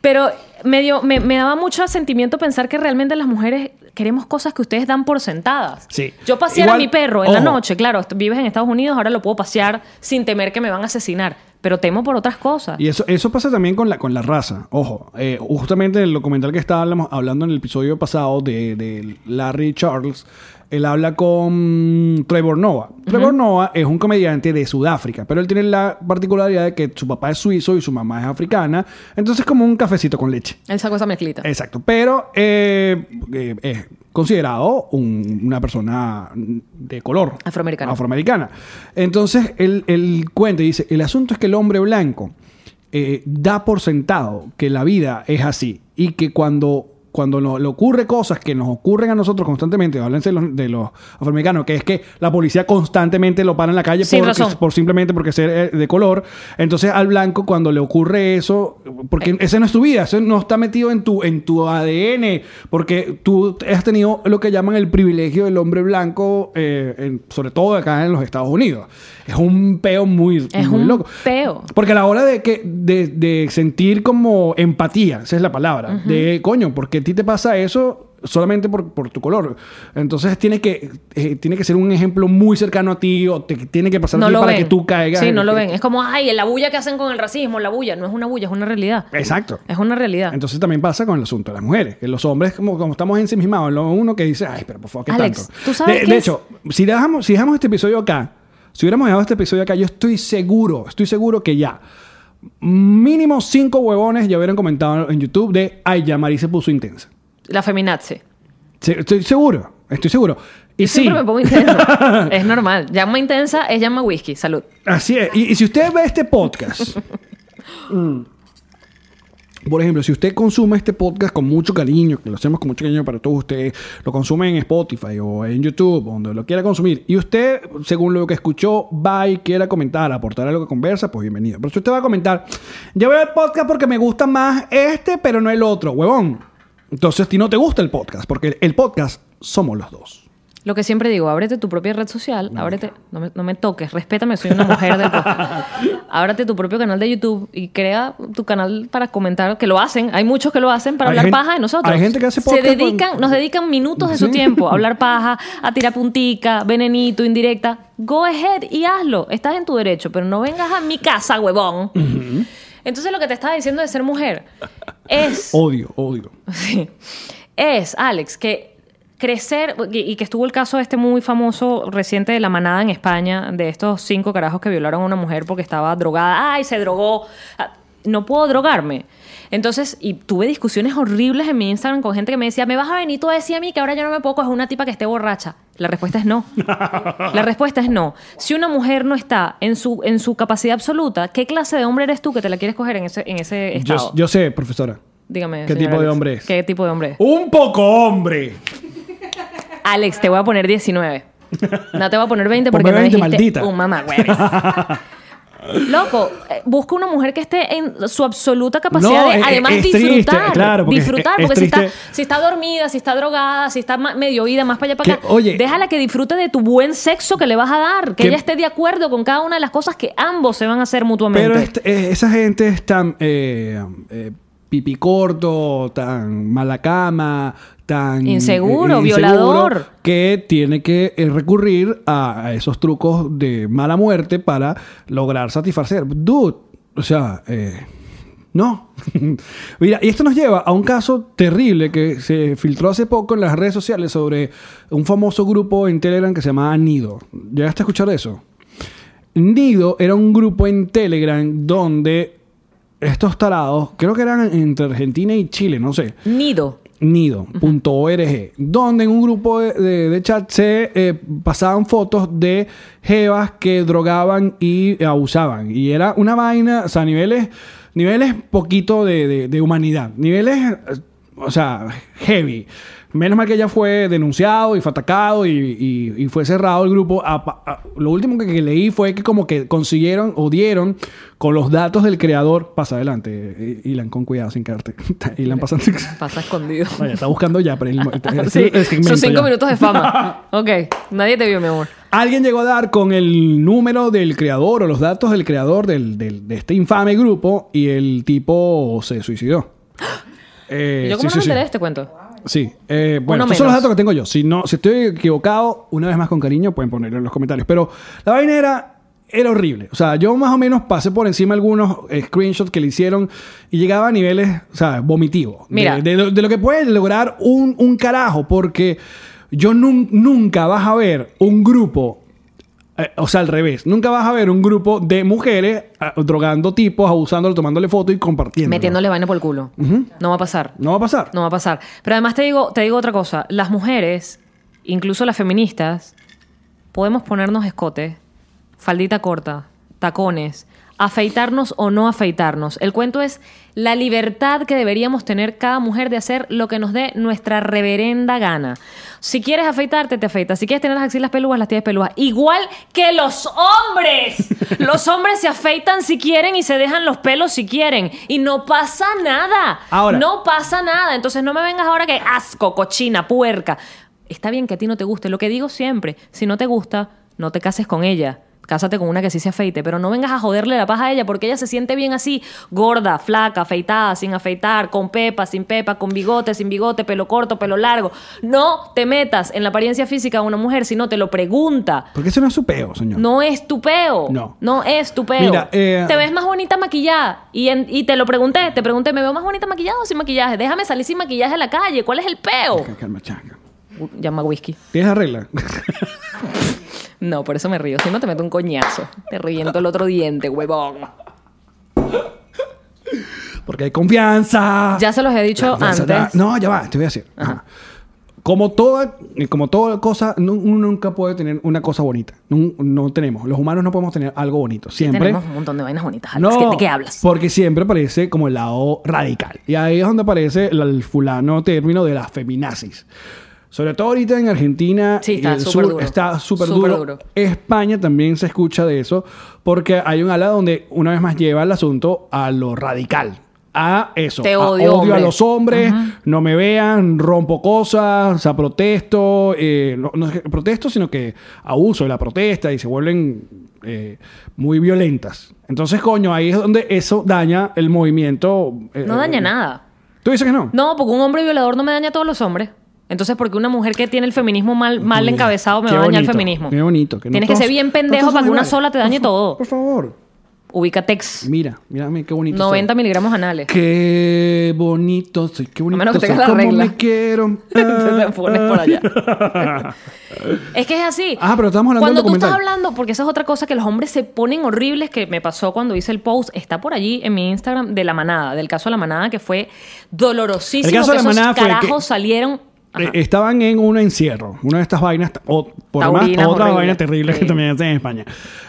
Pero me, dio- me, me daba mucho sentimiento pensar que realmente las mujeres queremos cosas que ustedes dan por sentadas. Sí. Yo pasear a mi perro en la noche, claro, vives en Estados Unidos, ahora lo puedo pasear sin temer que me van a asesinar. Pero temo por otras cosas. Y eso, eso pasa también con la, con la raza. Ojo, eh, justamente en el documental que estábamos hablando en el episodio pasado de, de Larry Charles, él habla con Trevor Noah. Trevor Noah es un comediante de Sudáfrica, pero él tiene la particularidad de que su papá es suizo y su mamá es africana. Entonces es como un cafecito con leche. Esa mezclita. Exacto, pero eh, eh, es considerado un- una persona de color. Afroamericana. Afroamericana. Entonces, él, él cuenta y dice, el asunto es que el hombre blanco eh, da por sentado que la vida es así y que cuando... Cuando no- le ocurre cosas que nos ocurren a nosotros constantemente, háblense de los, de los afroamericanos, que es que la policía constantemente lo para en la calle Sin porque- razón. por simplemente porque ser eh, de color. Entonces al blanco cuando le ocurre eso, porque ese no es tu vida, eso no está metido en tu, en tu ADN, porque tú has tenido lo que llaman el privilegio del hombre blanco, eh, en- sobre todo acá en los Estados Unidos. Es un peo muy, Es muy un loco. peo. Porque a la hora de, que, de, de sentir como empatía, esa es la palabra, de coño, porque a ti te pasa eso solamente por, por tu color. Entonces tiene que, eh, tiene que ser un ejemplo muy cercano a ti o te tiene que pasar a no ti lo para ven. que tú caigas. Sí, no lo ven. Es como, ay, la bulla que hacen con el racismo, la bulla. No es una bulla, es una realidad. Exacto. Es una realidad. Entonces también pasa con el asunto de las mujeres. Que los hombres, como, como estamos ensimismados, en lo uno que dice, ay, pero por favor, ¿qué Alex, tanto? ¿tú sabes de, qué de es? hecho, si dejamos, si dejamos este episodio acá, si hubiéramos dejado este episodio acá, yo estoy seguro, estoy seguro que ya mínimo cinco huevones ya hubieran comentado en YouTube de, ay, ya Mari se puso intensa. La feminazi. Sí, Estoy seguro, estoy seguro. Y sí, Siempre me pongo intensa. es normal. Llama intensa es llama whisky. Salud. Así es. Y, y si usted ve este podcast, mm, por ejemplo, si usted consume este podcast con mucho cariño, que lo hacemos con mucho cariño para todos ustedes, lo consume en Spotify o en YouTube, donde lo quiera consumir, y usted, según lo que escuchó, va y quiera comentar, aportar algo que conversa, pues bienvenido. Pero si usted va a comentar, yo veo el podcast porque me gusta más este, pero no el otro, huevón. Entonces, a ti no te gusta el podcast, porque el podcast somos los dos. Lo que siempre digo, ábrete tu propia red social, ábrete, no me, no me toques, respétame, soy una mujer del podcast. Ábrate tu propio canal de YouTube y crea tu canal para comentar, que lo hacen, hay muchos que lo hacen para Hay hablar gente- paja de nosotros. hay gente que hace Se podcast dedican, con- nos dedican minutos de su tiempo a hablar paja, a tirar puntica, venenito, indirecta. Go ahead y hazlo, estás en tu derecho, pero no vengas a mi casa, huevón. Entonces lo que te estaba diciendo de ser mujer es... Odio, odio. Sí. Es, Alex, que crecer, y que estuvo el caso este muy famoso reciente de la manada en España, de estos cinco carajos que violaron a una mujer porque estaba drogada. ¡Ay, se drogó! Ah, No puedo drogarme. Entonces, y tuve discusiones horribles en mi Instagram con gente que me decía, me vas a venir tú a decir a mí que ahora yo no me puedo coger una tipa que esté borracha. La respuesta es no. La respuesta es no. Si una mujer no está en su, en su capacidad absoluta, ¿qué clase de hombre eres tú que te la quieres coger en ese, en ese estado? Yo, yo sé, profesora. Dígame. ¿Qué tipo de hombre es? ¿Qué tipo de hombre es? Un poco hombre. Alex, te voy a poner 19. No te voy a poner 20 Ponme porque no 20, dijiste maldita. un mamá, Loco, eh, busca una mujer que esté en su absoluta capacidad No, de además es disfrutar. claro, porque disfrutar, es porque si, está, si está dormida, si está drogada, si está medio oída, más para allá para Que, acá, oye, déjala que disfrute de tu buen sexo que le vas a dar, que que- ella esté de acuerdo con cada una de las cosas que ambos se van a hacer mutuamente. Pero este- eh, esa gente es tan eh, eh, pipi corto, tan mala cama, tan Inseguro, inseguro, violador. que tiene que eh, recurrir a, esos trucos de mala muerte para lograr satisfacer. Dude, o sea, eh, no. Mira, y esto nos lleva a un caso terrible que se filtró hace poco en las redes sociales sobre un famoso grupo en Telegram que se llamaba Nido. ¿Llegaste a escuchar eso? Nido era un grupo en Telegram donde estos tarados, creo que eran entre Argentina y Chile, no sé. Nido. nido.org, donde en un grupo de, de- de chat se eh, pasaban fotos de jevas que drogaban y abusaban. Y era una vaina, o sea, niveles, niveles poquito de, humanidad. Niveles, o sea, heavy. Menos mal que ya fue denunciado y fue atacado y, y- y fue cerrado el grupo. A- a- lo último que, que leí fue que como que consiguieron o dieron con los datos del creador. Pasa adelante, eh, Ilan, con cuidado sin caerte. Ilan pasando. Pasa escondido. Vaya, está buscando ya para el, el- Sí, el segmento sus cinco ya. minutos de fama. Ok, nadie te vio, mi amor. Alguien llegó a dar con el número del creador o los datos del creador del- del- de este infame grupo y el tipo se suicidó. Eh, ¿Yo sí, cómo sí, no me sí. enteré de este cuento? Sí. Eh, bueno, Uno estos son los menos. datos que tengo yo. Si, no, si estoy equivocado, una vez más con cariño, pueden ponerlo en los comentarios. Pero la vaina era, era horrible. O sea, yo más o menos pasé por encima algunos eh, screenshots que le hicieron y llegaba a niveles, o sea, vomitivos. De- Mira. De, lo, de lo que puede lograr un, un carajo. Porque yo nun- nunca vas a ver un grupo eh, o sea, al revés. Nunca vas a ver un grupo de mujeres ah, drogando tipos, abusándolo, tomándole fotos y compartiendo. Metiéndole vaina por el culo. No va a pasar. No va a pasar. No va a pasar. Pero además te digo, te digo otra cosa. Las mujeres, incluso las feministas, podemos ponernos escote, faldita corta, tacones, afeitarnos o no afeitarnos. El cuento es la libertad que deberíamos tener cada mujer de hacer lo que nos dé nuestra reverenda gana. Si quieres afeitarte, te afeitas. Si quieres tener las axilas peludas, las tienes peludas. Igual que los hombres. los hombres se afeitan si quieren y se dejan los pelos si quieren. Y no pasa nada. Ahora- no pasa nada. Entonces no me vengas ahora que asco, cochina, puerca. Está bien que a ti no te guste. Lo que digo siempre, si no te gusta, no te cases con ella. Cásate con una que sí se afeite, pero no vengas a joderle la paja a ella porque ella se siente bien así, gorda, flaca, afeitada, sin afeitar, con pepa, sin pepa, con bigote, sin bigote, pelo corto, pelo largo. No te metas en la apariencia física de una mujer si no te lo pregunta. Porque eso no es su peo, señor. No es tu peo. No. No es tu peo. Mira, eh, te ves más bonita maquillada. Y, en- y te lo pregunté, te pregunté, ¿me veo más bonita maquillada o sin maquillaje? Déjame salir sin maquillaje a la calle. ¿Cuál es el peo? Calma, Llama whisky. ¿Tienes regla? No, por eso me río. Si no, te meto un coñazo. Te reviento el otro diente, huevón. Porque hay confianza. Ya se los he dicho antes. No, ya va, te voy a decir. Ajá. Como toda, como toda cosa, uno nunca puede tener una cosa bonita. No, no tenemos. Los humanos no podemos tener algo bonito. Siempre. Tenemos un montón de vainas bonitas. Alex. No, ¿De qué hablas? Porque siempre aparece como el lado radical. Y ahí es donde aparece el, el fulano término de las feminazis. Sobre todo ahorita en Argentina Sí, está el súper sur duro. está duro. duro. España también se escucha de eso porque hay un ala donde una vez más lleva el asunto a lo radical. A eso. Te a odio, a los hombres, no me vean, rompo cosas, o sea, protesto, eh, no, no es que protesto, sino que abuso de la protesta y se vuelven eh, muy violentas. Entonces, coño, ahí es donde eso daña el movimiento. eh, No daña eh, nada. ¿Tú dices que no? No, porque un hombre violador no me daña a todos los hombres. Entonces, porque una mujer que tiene el feminismo mal, mal Mira, encabezado me va a dañar el feminismo. Qué bonito. que no Tienes que ser bien pendejo para que una sola te dañe Por todo. Por favor. Ubicatex. Mira, mírame qué bonito. 90 soy. miligramos anales. Qué bonito soy, qué bonito menos que tengas la cómo regla. me quiero. Te pones por allá. Es que es así. Ah, pero estamos hablando Cuando del tú estás hablando, porque esa es otra cosa que los hombres se ponen horribles, que me pasó cuando hice el post, está por allí en mi Instagram, de la manada, del caso de la manada, que fue dolorosísimo. El caso que de la esos manada fue que- carajos salieron. Ajá. Eh, estaban en un encierro, una de estas vainas, o por lo más Taurinas otra horribles. vaina terrible que Sí. también hacen en España.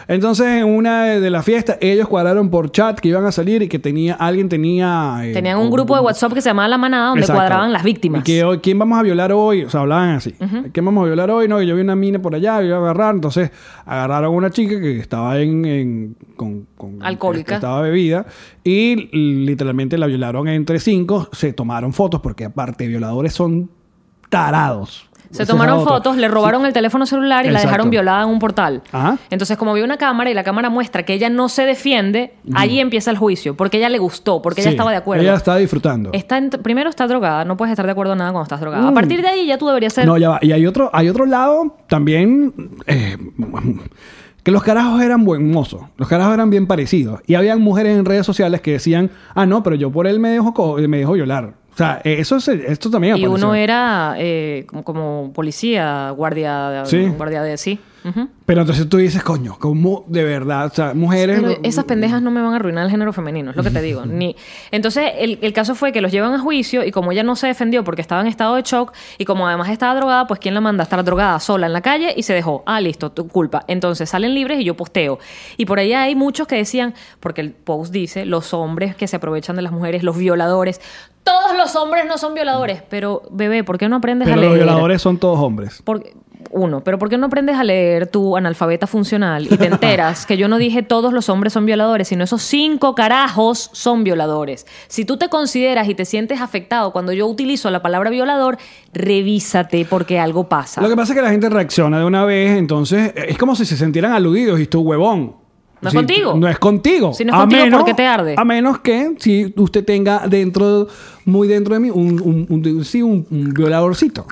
Entonces, en una de, de las fiestas, ellos cuadraron por chat que iban a salir y que tenía alguien tenía... eh, Tenían un grupo de WhatsApp que se llamaba La Manada, donde Exacto. cuadraban las víctimas. Y que hoy, ¿quién vamos a violar hoy? O sea, hablaban así. ¿Quién vamos a violar hoy? No, yo vi una mina por allá, iba a agarrar. Entonces, agarraron a una chica que estaba en... en- con, con- Alcohólica. que estaba bebida. Y literalmente la violaron entre cinco. Se tomaron fotos porque aparte violadores son tarados. Se Esa tomaron fotos, le robaron el teléfono celular y la dejaron violada en un portal. Ajá. Entonces, como vio una cámara y la cámara muestra que ella no se defiende, allí empieza el juicio, porque ella le gustó, porque ella estaba de acuerdo. Ella estaba disfrutando. Está en- primero está drogada, no puedes estar de acuerdo en nada cuando estás drogada. A partir de ahí ya tú deberías ser... Mm. No, ya va. Y hay otro, hay otro lado también. eh, que los carajos eran buen mozos. Los carajos eran bien parecidos. Y habían mujeres en redes sociales que decían, ah, no, pero yo por él me dejo, me dejo violar. O sea, eh, eso es, esto también y apareció. uno era eh, como, como policía, guardia, Sí. guardia de sí. Pero entonces tú dices, coño, como de verdad, o sea, mujeres... Pero esas pendejas no me van a arruinar el género femenino, es lo que te digo. Ni... Entonces, el, el caso fue que los llevan a juicio y como ella no se defendió porque estaba en estado de shock y como además estaba drogada, pues ¿quién la manda a estar drogada sola en la calle y se dejó? Ah, listo, tu culpa. Entonces salen libres y yo posteo. Y por ahí hay muchos que decían, porque el post dice, los hombres que se aprovechan de las mujeres, los violadores. Todos los hombres no son violadores, pero bebé, ¿por qué no aprendes Pero a los leer? violadores son todos hombres. Porque, uno, pero ¿por qué no aprendes a leer tu analfabeta funcional y te enteras que yo no dije todos los hombres son violadores, sino esos cinco carajos son violadores? Si tú te consideras y te sientes afectado cuando yo utilizo la palabra violador, revísate porque algo pasa. Lo que pasa es que la gente reacciona de una vez, entonces eh, es como si se sintieran aludidos y tú, huevón. No es Si- contigo. No es contigo. Si no es contigo, ¿por qué te arde? A menos que si usted tenga dentro, muy dentro de mí, un, un, un- sí, un, violadorcito.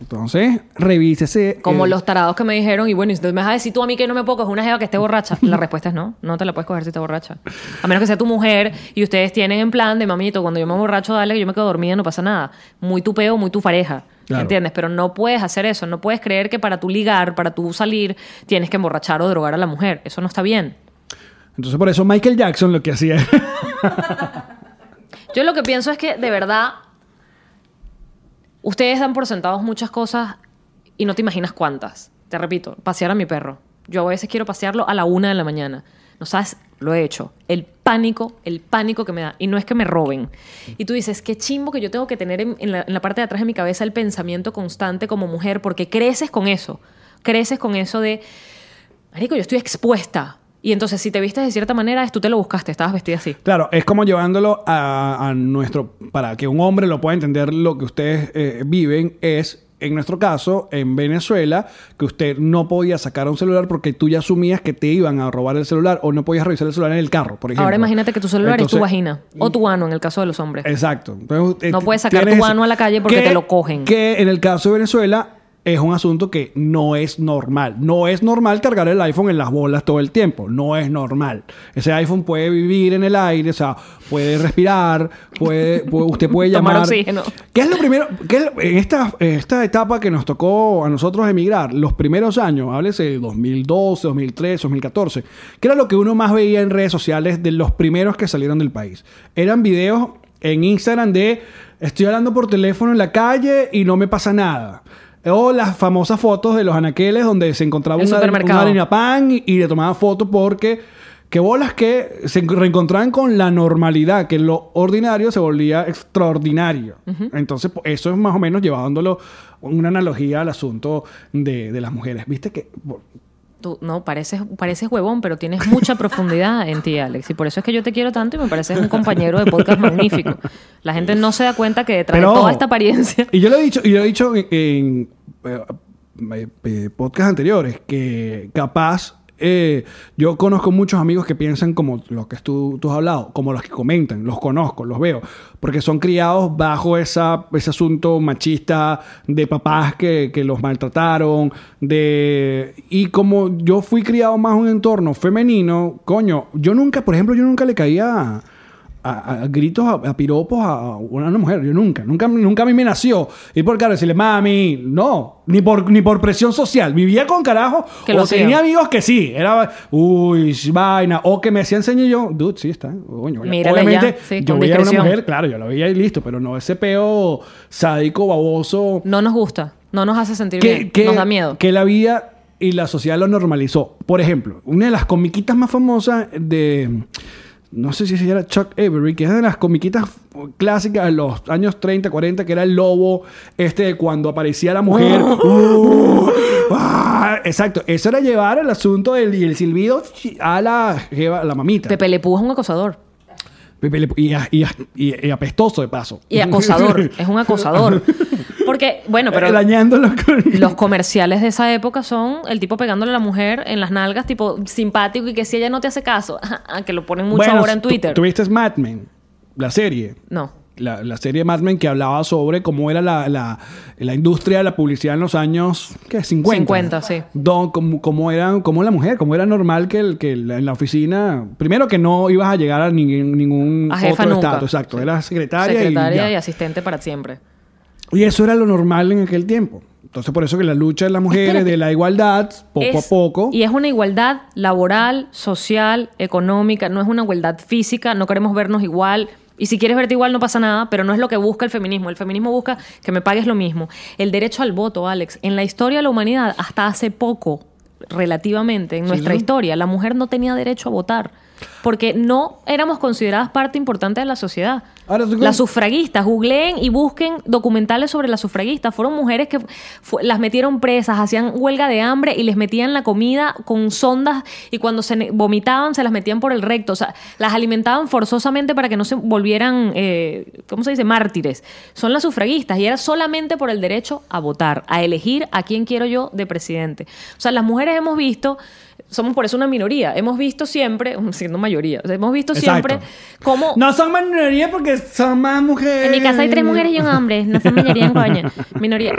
Entonces, revísese. Como eh, los tarados que me dijeron, y bueno, y entonces me vas a decir tú a mí que no me puedo coger una jeva que esté borracha. La respuesta es no, no te la puedes coger si está borracha. A menos que sea tu mujer y ustedes tienen en plan de mamito, cuando yo me borracho, dale que yo me quedo dormida, no pasa nada. Muy tu peo, muy tu pareja. Claro. ¿Entiendes? Pero no puedes hacer eso. No puedes creer que para tu ligar, para tu salir, tienes que emborrachar o drogar a la mujer. Eso no está bien. Entonces, por eso Michael Jackson lo que hacía. Yo lo que pienso es que, de verdad, ustedes dan por sentados muchas cosas y no te imaginas cuántas. Te repito, pasear a mi perro. Yo a veces quiero pasearlo a la una de la mañana. No sabes, lo he hecho. El pánico, el pánico que me da. Y no es que me roben. Y tú dices, qué chimbo que yo tengo que tener en, en la, en la parte de atrás de mi cabeza el pensamiento constante como mujer, porque creces con eso. Creces con eso de, Marico, yo estoy expuesta. Y entonces, si te vistes de cierta manera, es tú te lo buscaste, estabas vestida así. Claro, es como llevándolo a, a nuestro. Para que un hombre lo pueda entender lo que ustedes eh, viven, es. En nuestro caso, en Venezuela, que usted no podía sacar un celular porque tú ya asumías que te iban a robar el celular o no podías revisar el celular en el carro, por ejemplo. Ahora imagínate que tu celular es tu vagina o tu ano en el caso de los hombres. Exacto. Entonces, No eh, puedes sacar tu ano a la calle porque Que- te lo cogen. Que en el caso de Venezuela es un asunto que no es normal. No es normal cargar el iPhone en las bolas todo el tiempo. No es normal. Ese iPhone puede vivir en el aire, o sea, puede respirar, puede, puede- usted puede Tomar llamar. oxígeno. ¿Qué es lo primero? qué es lo- en esta, esta etapa que nos tocó a nosotros emigrar, los primeros años, háblese de 2012, 2013, 2014, ¿qué era lo que uno más veía en redes sociales de los primeros que salieron del país? Eran videos en Instagram de estoy hablando por teléfono en la calle y no me pasa nada. O las famosas fotos de los anaqueles donde se encontraba El una, una harina pan y, y le tomaban fotos porque que bolas que se reencontraban con la normalidad, que lo ordinario se volvía extraordinario. Entonces, eso es más o menos llevándolo una analogía al asunto de, de las mujeres. ¿Viste que Tú, no, pareces, pareces huevón, pero tienes mucha profundidad en ti, Alex. Y por eso es que yo te quiero tanto y me pareces un compañero de podcast magnífico. La gente no se da cuenta que detrás Pero- de toda esta apariencia... Y yo lo he dicho, y lo he dicho en, en, eh, eh, podcasts anteriores, que capaz eh, yo conozco muchos amigos que piensan como los que tú, tú has hablado, como los que comentan, los conozco, los veo, porque son criados bajo esa, ese asunto machista de papás que, que los maltrataron, de y como yo fui criado más en un entorno femenino, coño, yo nunca, por ejemplo, yo nunca le caía a, gritos, a, a piropos a una mujer. Yo nunca, nunca, nunca a mí me nació. Y por caro decirle, mami, no, ni por, ni por presión social. Vivía con carajo. Que o tenía amigos que sí. Era, uy, vaina. O que me hacían enseñar yo, dude, sí está. Coño, obviamente, ya, sí, yo veía a una mujer, claro, yo la veía y listo, pero no ese peo sádico, baboso. No nos gusta, no nos hace sentir que, bien, que- nos da miedo. Que la vida y la sociedad lo normalizó. Por ejemplo, una de las comiquitas más famosas de. No sé si era Chuck Avery, que es de las comiquitas clásicas de los años 30, 40, que era el lobo, este de cuando aparecía la mujer. Uh, ah, exacto. Eso era llevar el asunto del el silbido a la, jeva- a la mamita. Pepe Le Pew es un acosador. Pepe Le- y, y- y- y apestoso de paso. Y acosador, es un acosador. Porque, bueno, pero... Dañándolo con- Los comerciales de esa época son el tipo pegándole a la mujer en las nalgas, tipo simpático y que si ella no te hace caso, que lo ponen mucho Bueno, ahora en Twitter. ¿Tuviste Mad Men? La serie. No. La, la serie Mad Men que hablaba sobre cómo era la, la, la industria de la publicidad en los años ¿qué? 50. 50, sí. Don, cómo, cómo era, cómo la mujer, cómo era normal que, el, que en la oficina, primero que no ibas a llegar a ningún, ningún A jefa otro nunca. estado, exacto, era secretaria, Secretaria y, y, ya. asistente para siempre. Y eso era lo normal en aquel tiempo. Entonces, por eso que la lucha de las mujeres, Espérate. de la igualdad, poco Es- a poco. Y es una igualdad laboral, social, económica, no es una igualdad física, no queremos vernos igual. Y si quieres verte igual no pasa nada, pero no es lo que busca el feminismo. El feminismo busca que me pagues lo mismo. El derecho al voto, Alex. En la historia de la humanidad, hasta hace poco, relativamente, en nuestra sí. historia, la mujer no tenía derecho a votar. Porque no éramos consideradas parte importante de la sociedad. Ahora, tú- Las sufragistas, googleen y busquen documentales sobre las sufragistas. Fueron mujeres que fu- las metieron presas, hacían huelga de hambre y les metían la comida con sondas y cuando se vomitaban se las metían por el recto. O sea, las alimentaban forzosamente para que no se volvieran, eh, ¿cómo se dice?, mártires. Son las sufragistas y era solamente por el derecho a votar, a elegir a quién quiero yo de presidente. O sea, las mujeres hemos visto, somos por eso una minoría, hemos visto siempre, siendo mayoría, o sea, hemos visto siempre cómo... No son minoría porque son más mujeres. En mi casa hay tres mujeres y un hombre, no son mayoría en coña, minoría.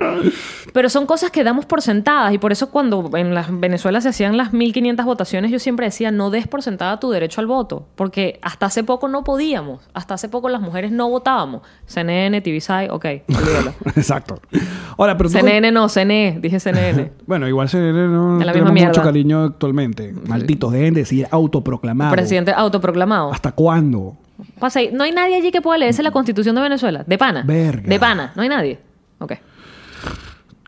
Pero son cosas que damos por sentadas y por eso cuando en las Venezuela se hacían las 1500 votaciones yo siempre decía, no des por sentada tu derecho al voto, porque hasta hace poco no podíamos, hasta hace poco las mujeres no votábamos. CNN, TVSI, ok, olvídalo. Exacto. Ahora, pero tú- CNN no, CNE, dije CNN. Bueno, igual se no Es la tenemos misma mucho mierda. cariño actualmente. Malditos, deben decir autoproclamado. Presidente autoproclamado. ¿Hasta cuándo? Pasa ahí. No hay nadie allí que pueda leerse la constitución de Venezuela. De pana. Verga. De pana. No hay nadie. Ok.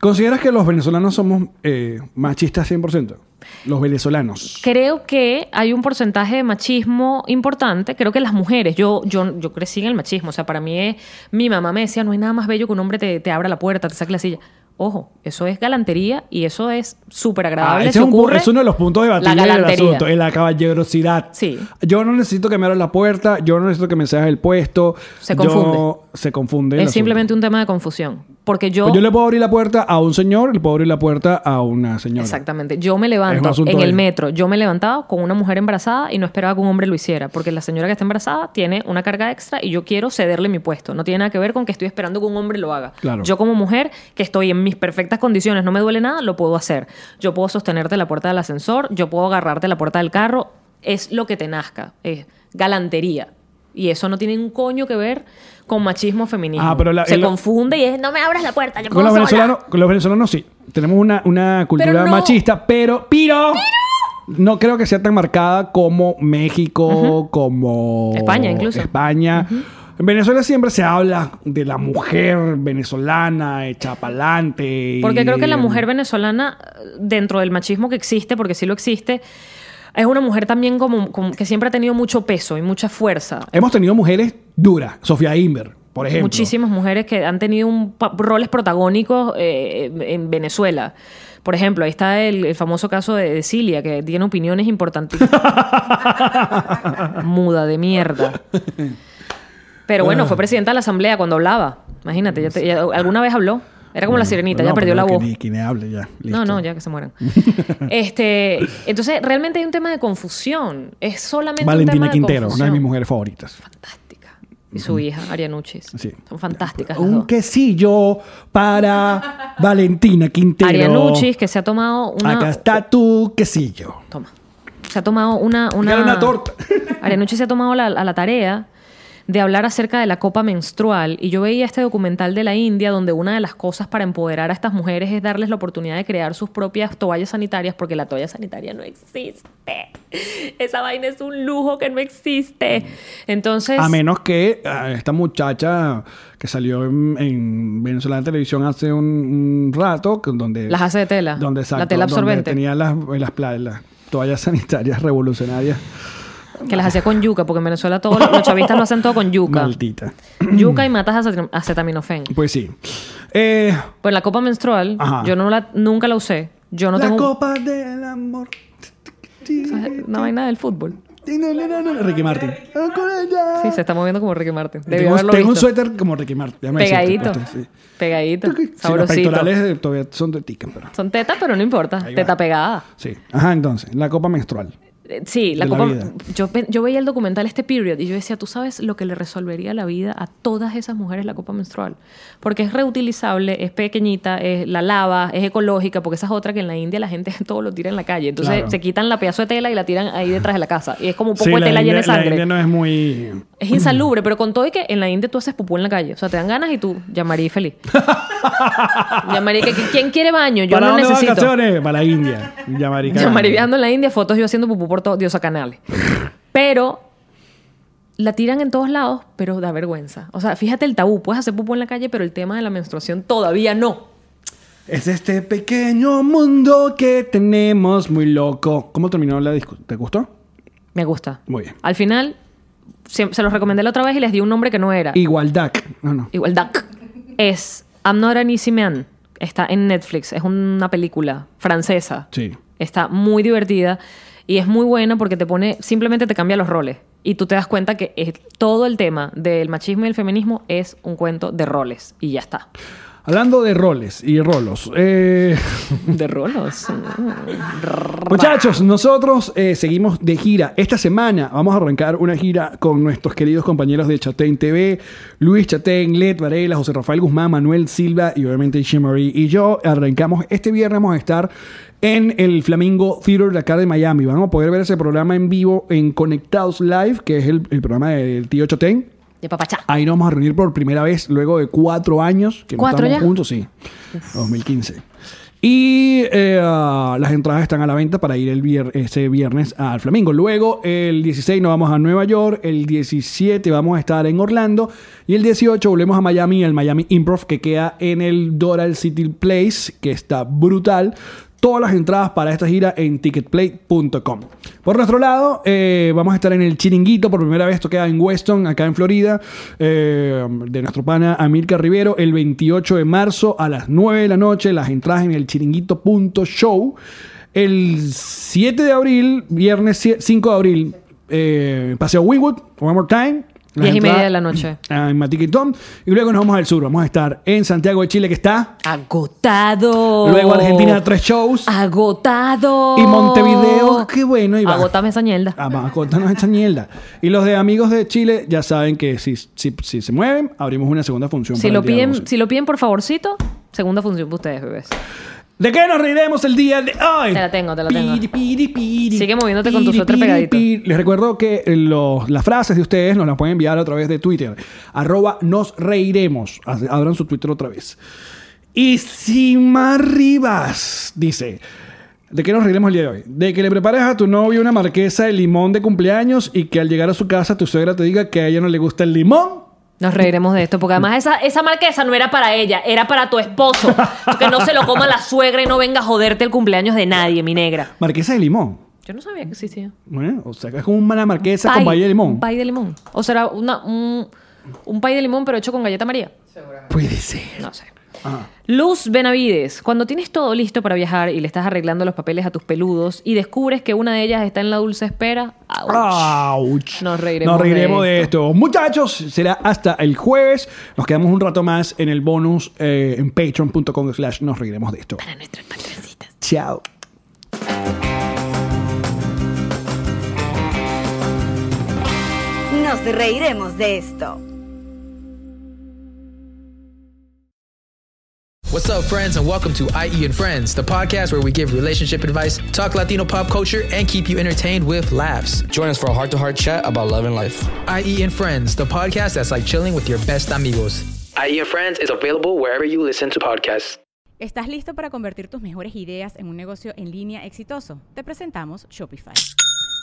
¿Consideras que los venezolanos somos eh, machistas 100%? Los venezolanos. Creo que hay un porcentaje de machismo importante. Creo que las mujeres, yo, yo, yo crecí en el machismo. O sea, para mí es. Mi mamá me decía: no hay nada más bello que un hombre te, te abra la puerta, te saque la silla. Ojo, eso es galantería y eso es súper Ah, agradable. ese si es, un es uno de los puntos de la debatibles del asunto, en la caballerosidad. Sí. Yo no necesito que me abras la puerta, yo no necesito que me seas el puesto. Se Yo- confunde. Se confunde. Es simplemente un tema de confusión. Porque yo. Pues yo le puedo abrir la puerta a un señor, le puedo abrir la puerta a una señora. Exactamente. Yo me levanto en el metro. Yo me levantaba con una mujer embarazada y no esperaba que un hombre lo hiciera. Porque la señora que está embarazada tiene una carga extra y yo quiero cederle mi puesto. No tiene nada que ver con que estoy esperando que un hombre lo haga. Claro. Yo como mujer, que estoy en mis perfectas condiciones, no me duele nada, lo puedo hacer. Yo puedo sostenerte la puerta del ascensor, yo puedo agarrarte la puerta del carro. Es lo que te nazca. Es galantería. Y eso no tiene un coño que ver con machismo o feminismo. Ah, pero la- Se el- confunde y es, no me abras la puerta, yo Con los, puedo sola". venezolanos, con los venezolanos sí. Tenemos una, una cultura Pero no- machista, pero, pero, no creo que sea tan marcada como México, como España, incluso. España. En Venezuela siempre se habla de la mujer venezolana hecha pa'lante. Porque creo que la mujer venezolana, dentro del machismo que existe, porque sí lo existe, es una mujer también como, como que siempre ha tenido mucho peso y mucha fuerza. Hemos tenido mujeres duras. Sofía Inver, por ejemplo. Muchísimas mujeres que han tenido un roles protagónicos eh, en Venezuela. Por ejemplo, ahí está el, el famoso caso de, de Cilia, que tiene opiniones importantísimas. Muda de mierda. Pero bueno, fue presidenta de la asamblea cuando hablaba. Imagínate, ya te- ya- alguna vez habló. Era como la sirenita, No, ya perdió la voz. Que, ni- que ni hable ya. No, listo. no, ya que se mueran. este, entonces, realmente hay un tema de confusión. Es solamente un Valentina tema de Quintero, una de mis mujeres favoritas. Fantástica. Y su hija, Arianuchis. Sí. Son fantásticas las Un dos. quesillo para Valentina Quintero. Arianuchis, que se ha tomado una... Acá está tu quesillo. Toma. Se ha tomado una... una... Una torta. Arianucci se ha tomado la- a la tarea de hablar acerca de la copa menstrual y yo veía este documental de la India donde una de las cosas para empoderar a estas mujeres es darles la oportunidad de crear sus propias toallas sanitarias porque la toalla sanitaria no existe. Esa vaina es un lujo que no existe. Entonces, A menos que ah, esta muchacha que salió en, en Venezuela Televisión hace un, un rato, donde... las hace de tela. donde, exacto, la tela donde absorbente. tenía las, las, pla- las toallas sanitarias revolucionarias. Que las hacía con yuca, porque en Venezuela todos los chavistas lo hacen todo con yuca. Maldita. Yuca y matas acetam- acetaminofén. Pues sí. Eh, Pues la copa menstrual, Ajá. yo no la, nunca la usé. Yo no la tengo copa del amor. una vaina del fútbol. Ricky Martin. Sí, se está moviendo como Ricky Martin. Debió Tengo, tengo un suéter como Ricky Martin. déjame decirte, Pegadito. puesto, sí. Pegadito. Sí, los Sabrosito. pectorales eh, todavía son de tica, pero... Son tetas, pero no importa. Teta pegada. Sí. Ajá, entonces, la copa menstrual. Sí, la la copa. yo, yo veía el documental este period y yo decía, tú sabes lo que le resolvería la vida a todas esas mujeres la copa menstrual. Porque es reutilizable, es pequeñita, es, la lava, es ecológica, porque esa es otra que en la India la gente todo lo tira en la calle. Entonces Claro. se quitan la pedazo de tela y la tiran ahí detrás de la casa. Y es como un poco Sí, de la tela llena de La sangre. India no es muy... Es insalubre, pero con todo y que en la India tú haces pupú en la calle. O sea, te dan ganas y tú llamarías feliz. Yamari, que- ¿quién quiere baño? Yo ¿Para no dónde necesito. vacaciones? Para la India. Carano. Yamari viajando en la India, fotos yo haciendo pupú por todo, diosa canales. Pero la tiran en todos lados, pero da vergüenza. O sea, fíjate el tabú. Puedes hacer pupú en la calle, pero el tema de la menstruación todavía no. Es este pequeño mundo que tenemos muy loco. ¿Cómo terminó la discusión? ¿Te gustó? Me gusta. Muy bien. Al final, se, se los recomendé la otra vez y les di un nombre que no era. Igualdad. No, no. Igual Duck. Es I'm Not an Easy Man. Está en Netflix. Es una película francesa. Sí. Está muy divertida y es muy buena porque te pone, simplemente te cambia los roles. Y tú te das cuenta que todo el tema del machismo y el feminismo es un cuento de roles. Y ya está. Hablando de roles y rolos. eh, ¿De roles? Muchachos, nosotros eh, seguimos de gira. Esta semana vamos a arrancar una gira con nuestros queridos compañeros de Chatén TV, Luis Chatén, Led Varela, José Rafael Guzmán, Manuel Silva y obviamente Shimmery y yo. Arrancamos este viernes, vamos a estar en el Flamingo Theater de acá de Miami. Vamos a poder ver ese programa en vivo en Conectados Live, que es el, el programa del tío Chatén. De papachá. Ahí nos vamos a reunir por primera vez luego de cuatro años que no ¿Cuatro estamos ya? juntos, sí. 2015. Y eh, ah, las entradas están a la venta para ir el vier- ese viernes al Flamingo. Luego, el 16 nos vamos a Nueva York, el 17 vamos a estar en Orlando y el 18 volvemos a Miami, el Miami Improv que queda en el Doral City Place, que está brutal. Todas las entradas para esta gira en ticketplay.com. Por nuestro lado, eh, vamos a estar en el Chiringuito por primera vez. Esto queda en Weston, acá en Florida, eh, de nuestro pana Amilcar Rivero, el 28 de marzo a las 9 de la noche. Las entradas en el chiringuito.show. El 7 de abril, viernes 5 de abril, eh, Paseo Wynwood, One More Time. Las Diez y media de la noche. Ah, en Matiquitón. Y luego nos vamos al sur. Vamos a estar en Santiago de Chile, que está. Agotado. Luego Argentina, tres shows. Agotado. Y Montevideo, qué bueno. Va. Agotame esa mierda. Ah, vamos a contarnos esta mierda. Y los de amigos de Chile ya saben que si, si, si se mueven, abrimos una segunda función. Si para lo, piden, 12. si lo piden por favorcito, segunda función para ustedes, bebés. ¿De qué nos reiremos el día de hoy? Te la tengo, te la tengo. Piri, piri, piri. Sigue moviéndote con tu Piri, suéter piri, pegadito. piri. Les recuerdo que eh, los- las frases de ustedes nos las pueden enviar a través de Twitter. Arroba nos reiremos. Abran su Twitter otra vez. Y Sima Rivas dice... ¿De qué nos reiremos el día de hoy? De que le prepares a tu novio una marquesa de limón de cumpleaños y que al llegar a su casa tu suegra te diga que a ella no le gusta el limón. Nos reiremos de esto, porque además esa, esa marquesa no era para ella, era para tu esposo. que no se lo coma la suegra y no venga a joderte el cumpleaños de nadie, mi negra. Marquesa de limón. Yo no sabía que existía. Bueno, o sea, es como una marquesa con valle de limón. Un pie de limón. O será una, un, un pie de limón, pero hecho con galleta María. Puede ser. No sé. Ajá. Luz Benavides, cuando tienes todo listo para viajar y le estás arreglando los papeles a tus peludos y descubres que una de ellas está en la dulce espera, ¡ouch! Ouch. Nos reiremos Nos reiremos de de, esto. Muchachos, será hasta el jueves. Nos quedamos un rato más en el bonus eh, en patreon.com slash nos reiremos de esto. Para nuestras patroncitas. Chao. Nos reiremos de esto. What's up, friends, and welcome to IE and Friends, the podcast where we give relationship advice, talk Latino pop culture, and keep you entertained with laughs. Join us for a heart to heart chat about love and life. IE and Friends, the podcast that's like chilling with your best amigos. IE and Friends is available wherever you listen to podcasts. ¿Estás listo para convertir tus mejores ideas en un negocio en línea exitoso? Te presentamos Shopify.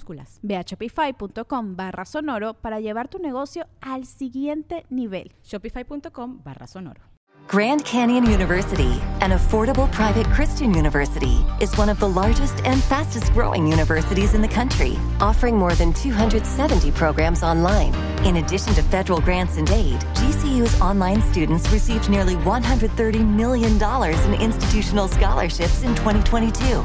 minúsculas. Ve a shopify.com barra sonoro para llevar tu negocio al siguiente nivel. Shopify.com barra sonoro. Grand Canyon University, an affordable private Christian university, is one of the largest and fastest growing universities in the country, offering more than 270 programs online. In addition to federal grants and aid, GCU's online students received nearly $130 million in institutional scholarships in 2022.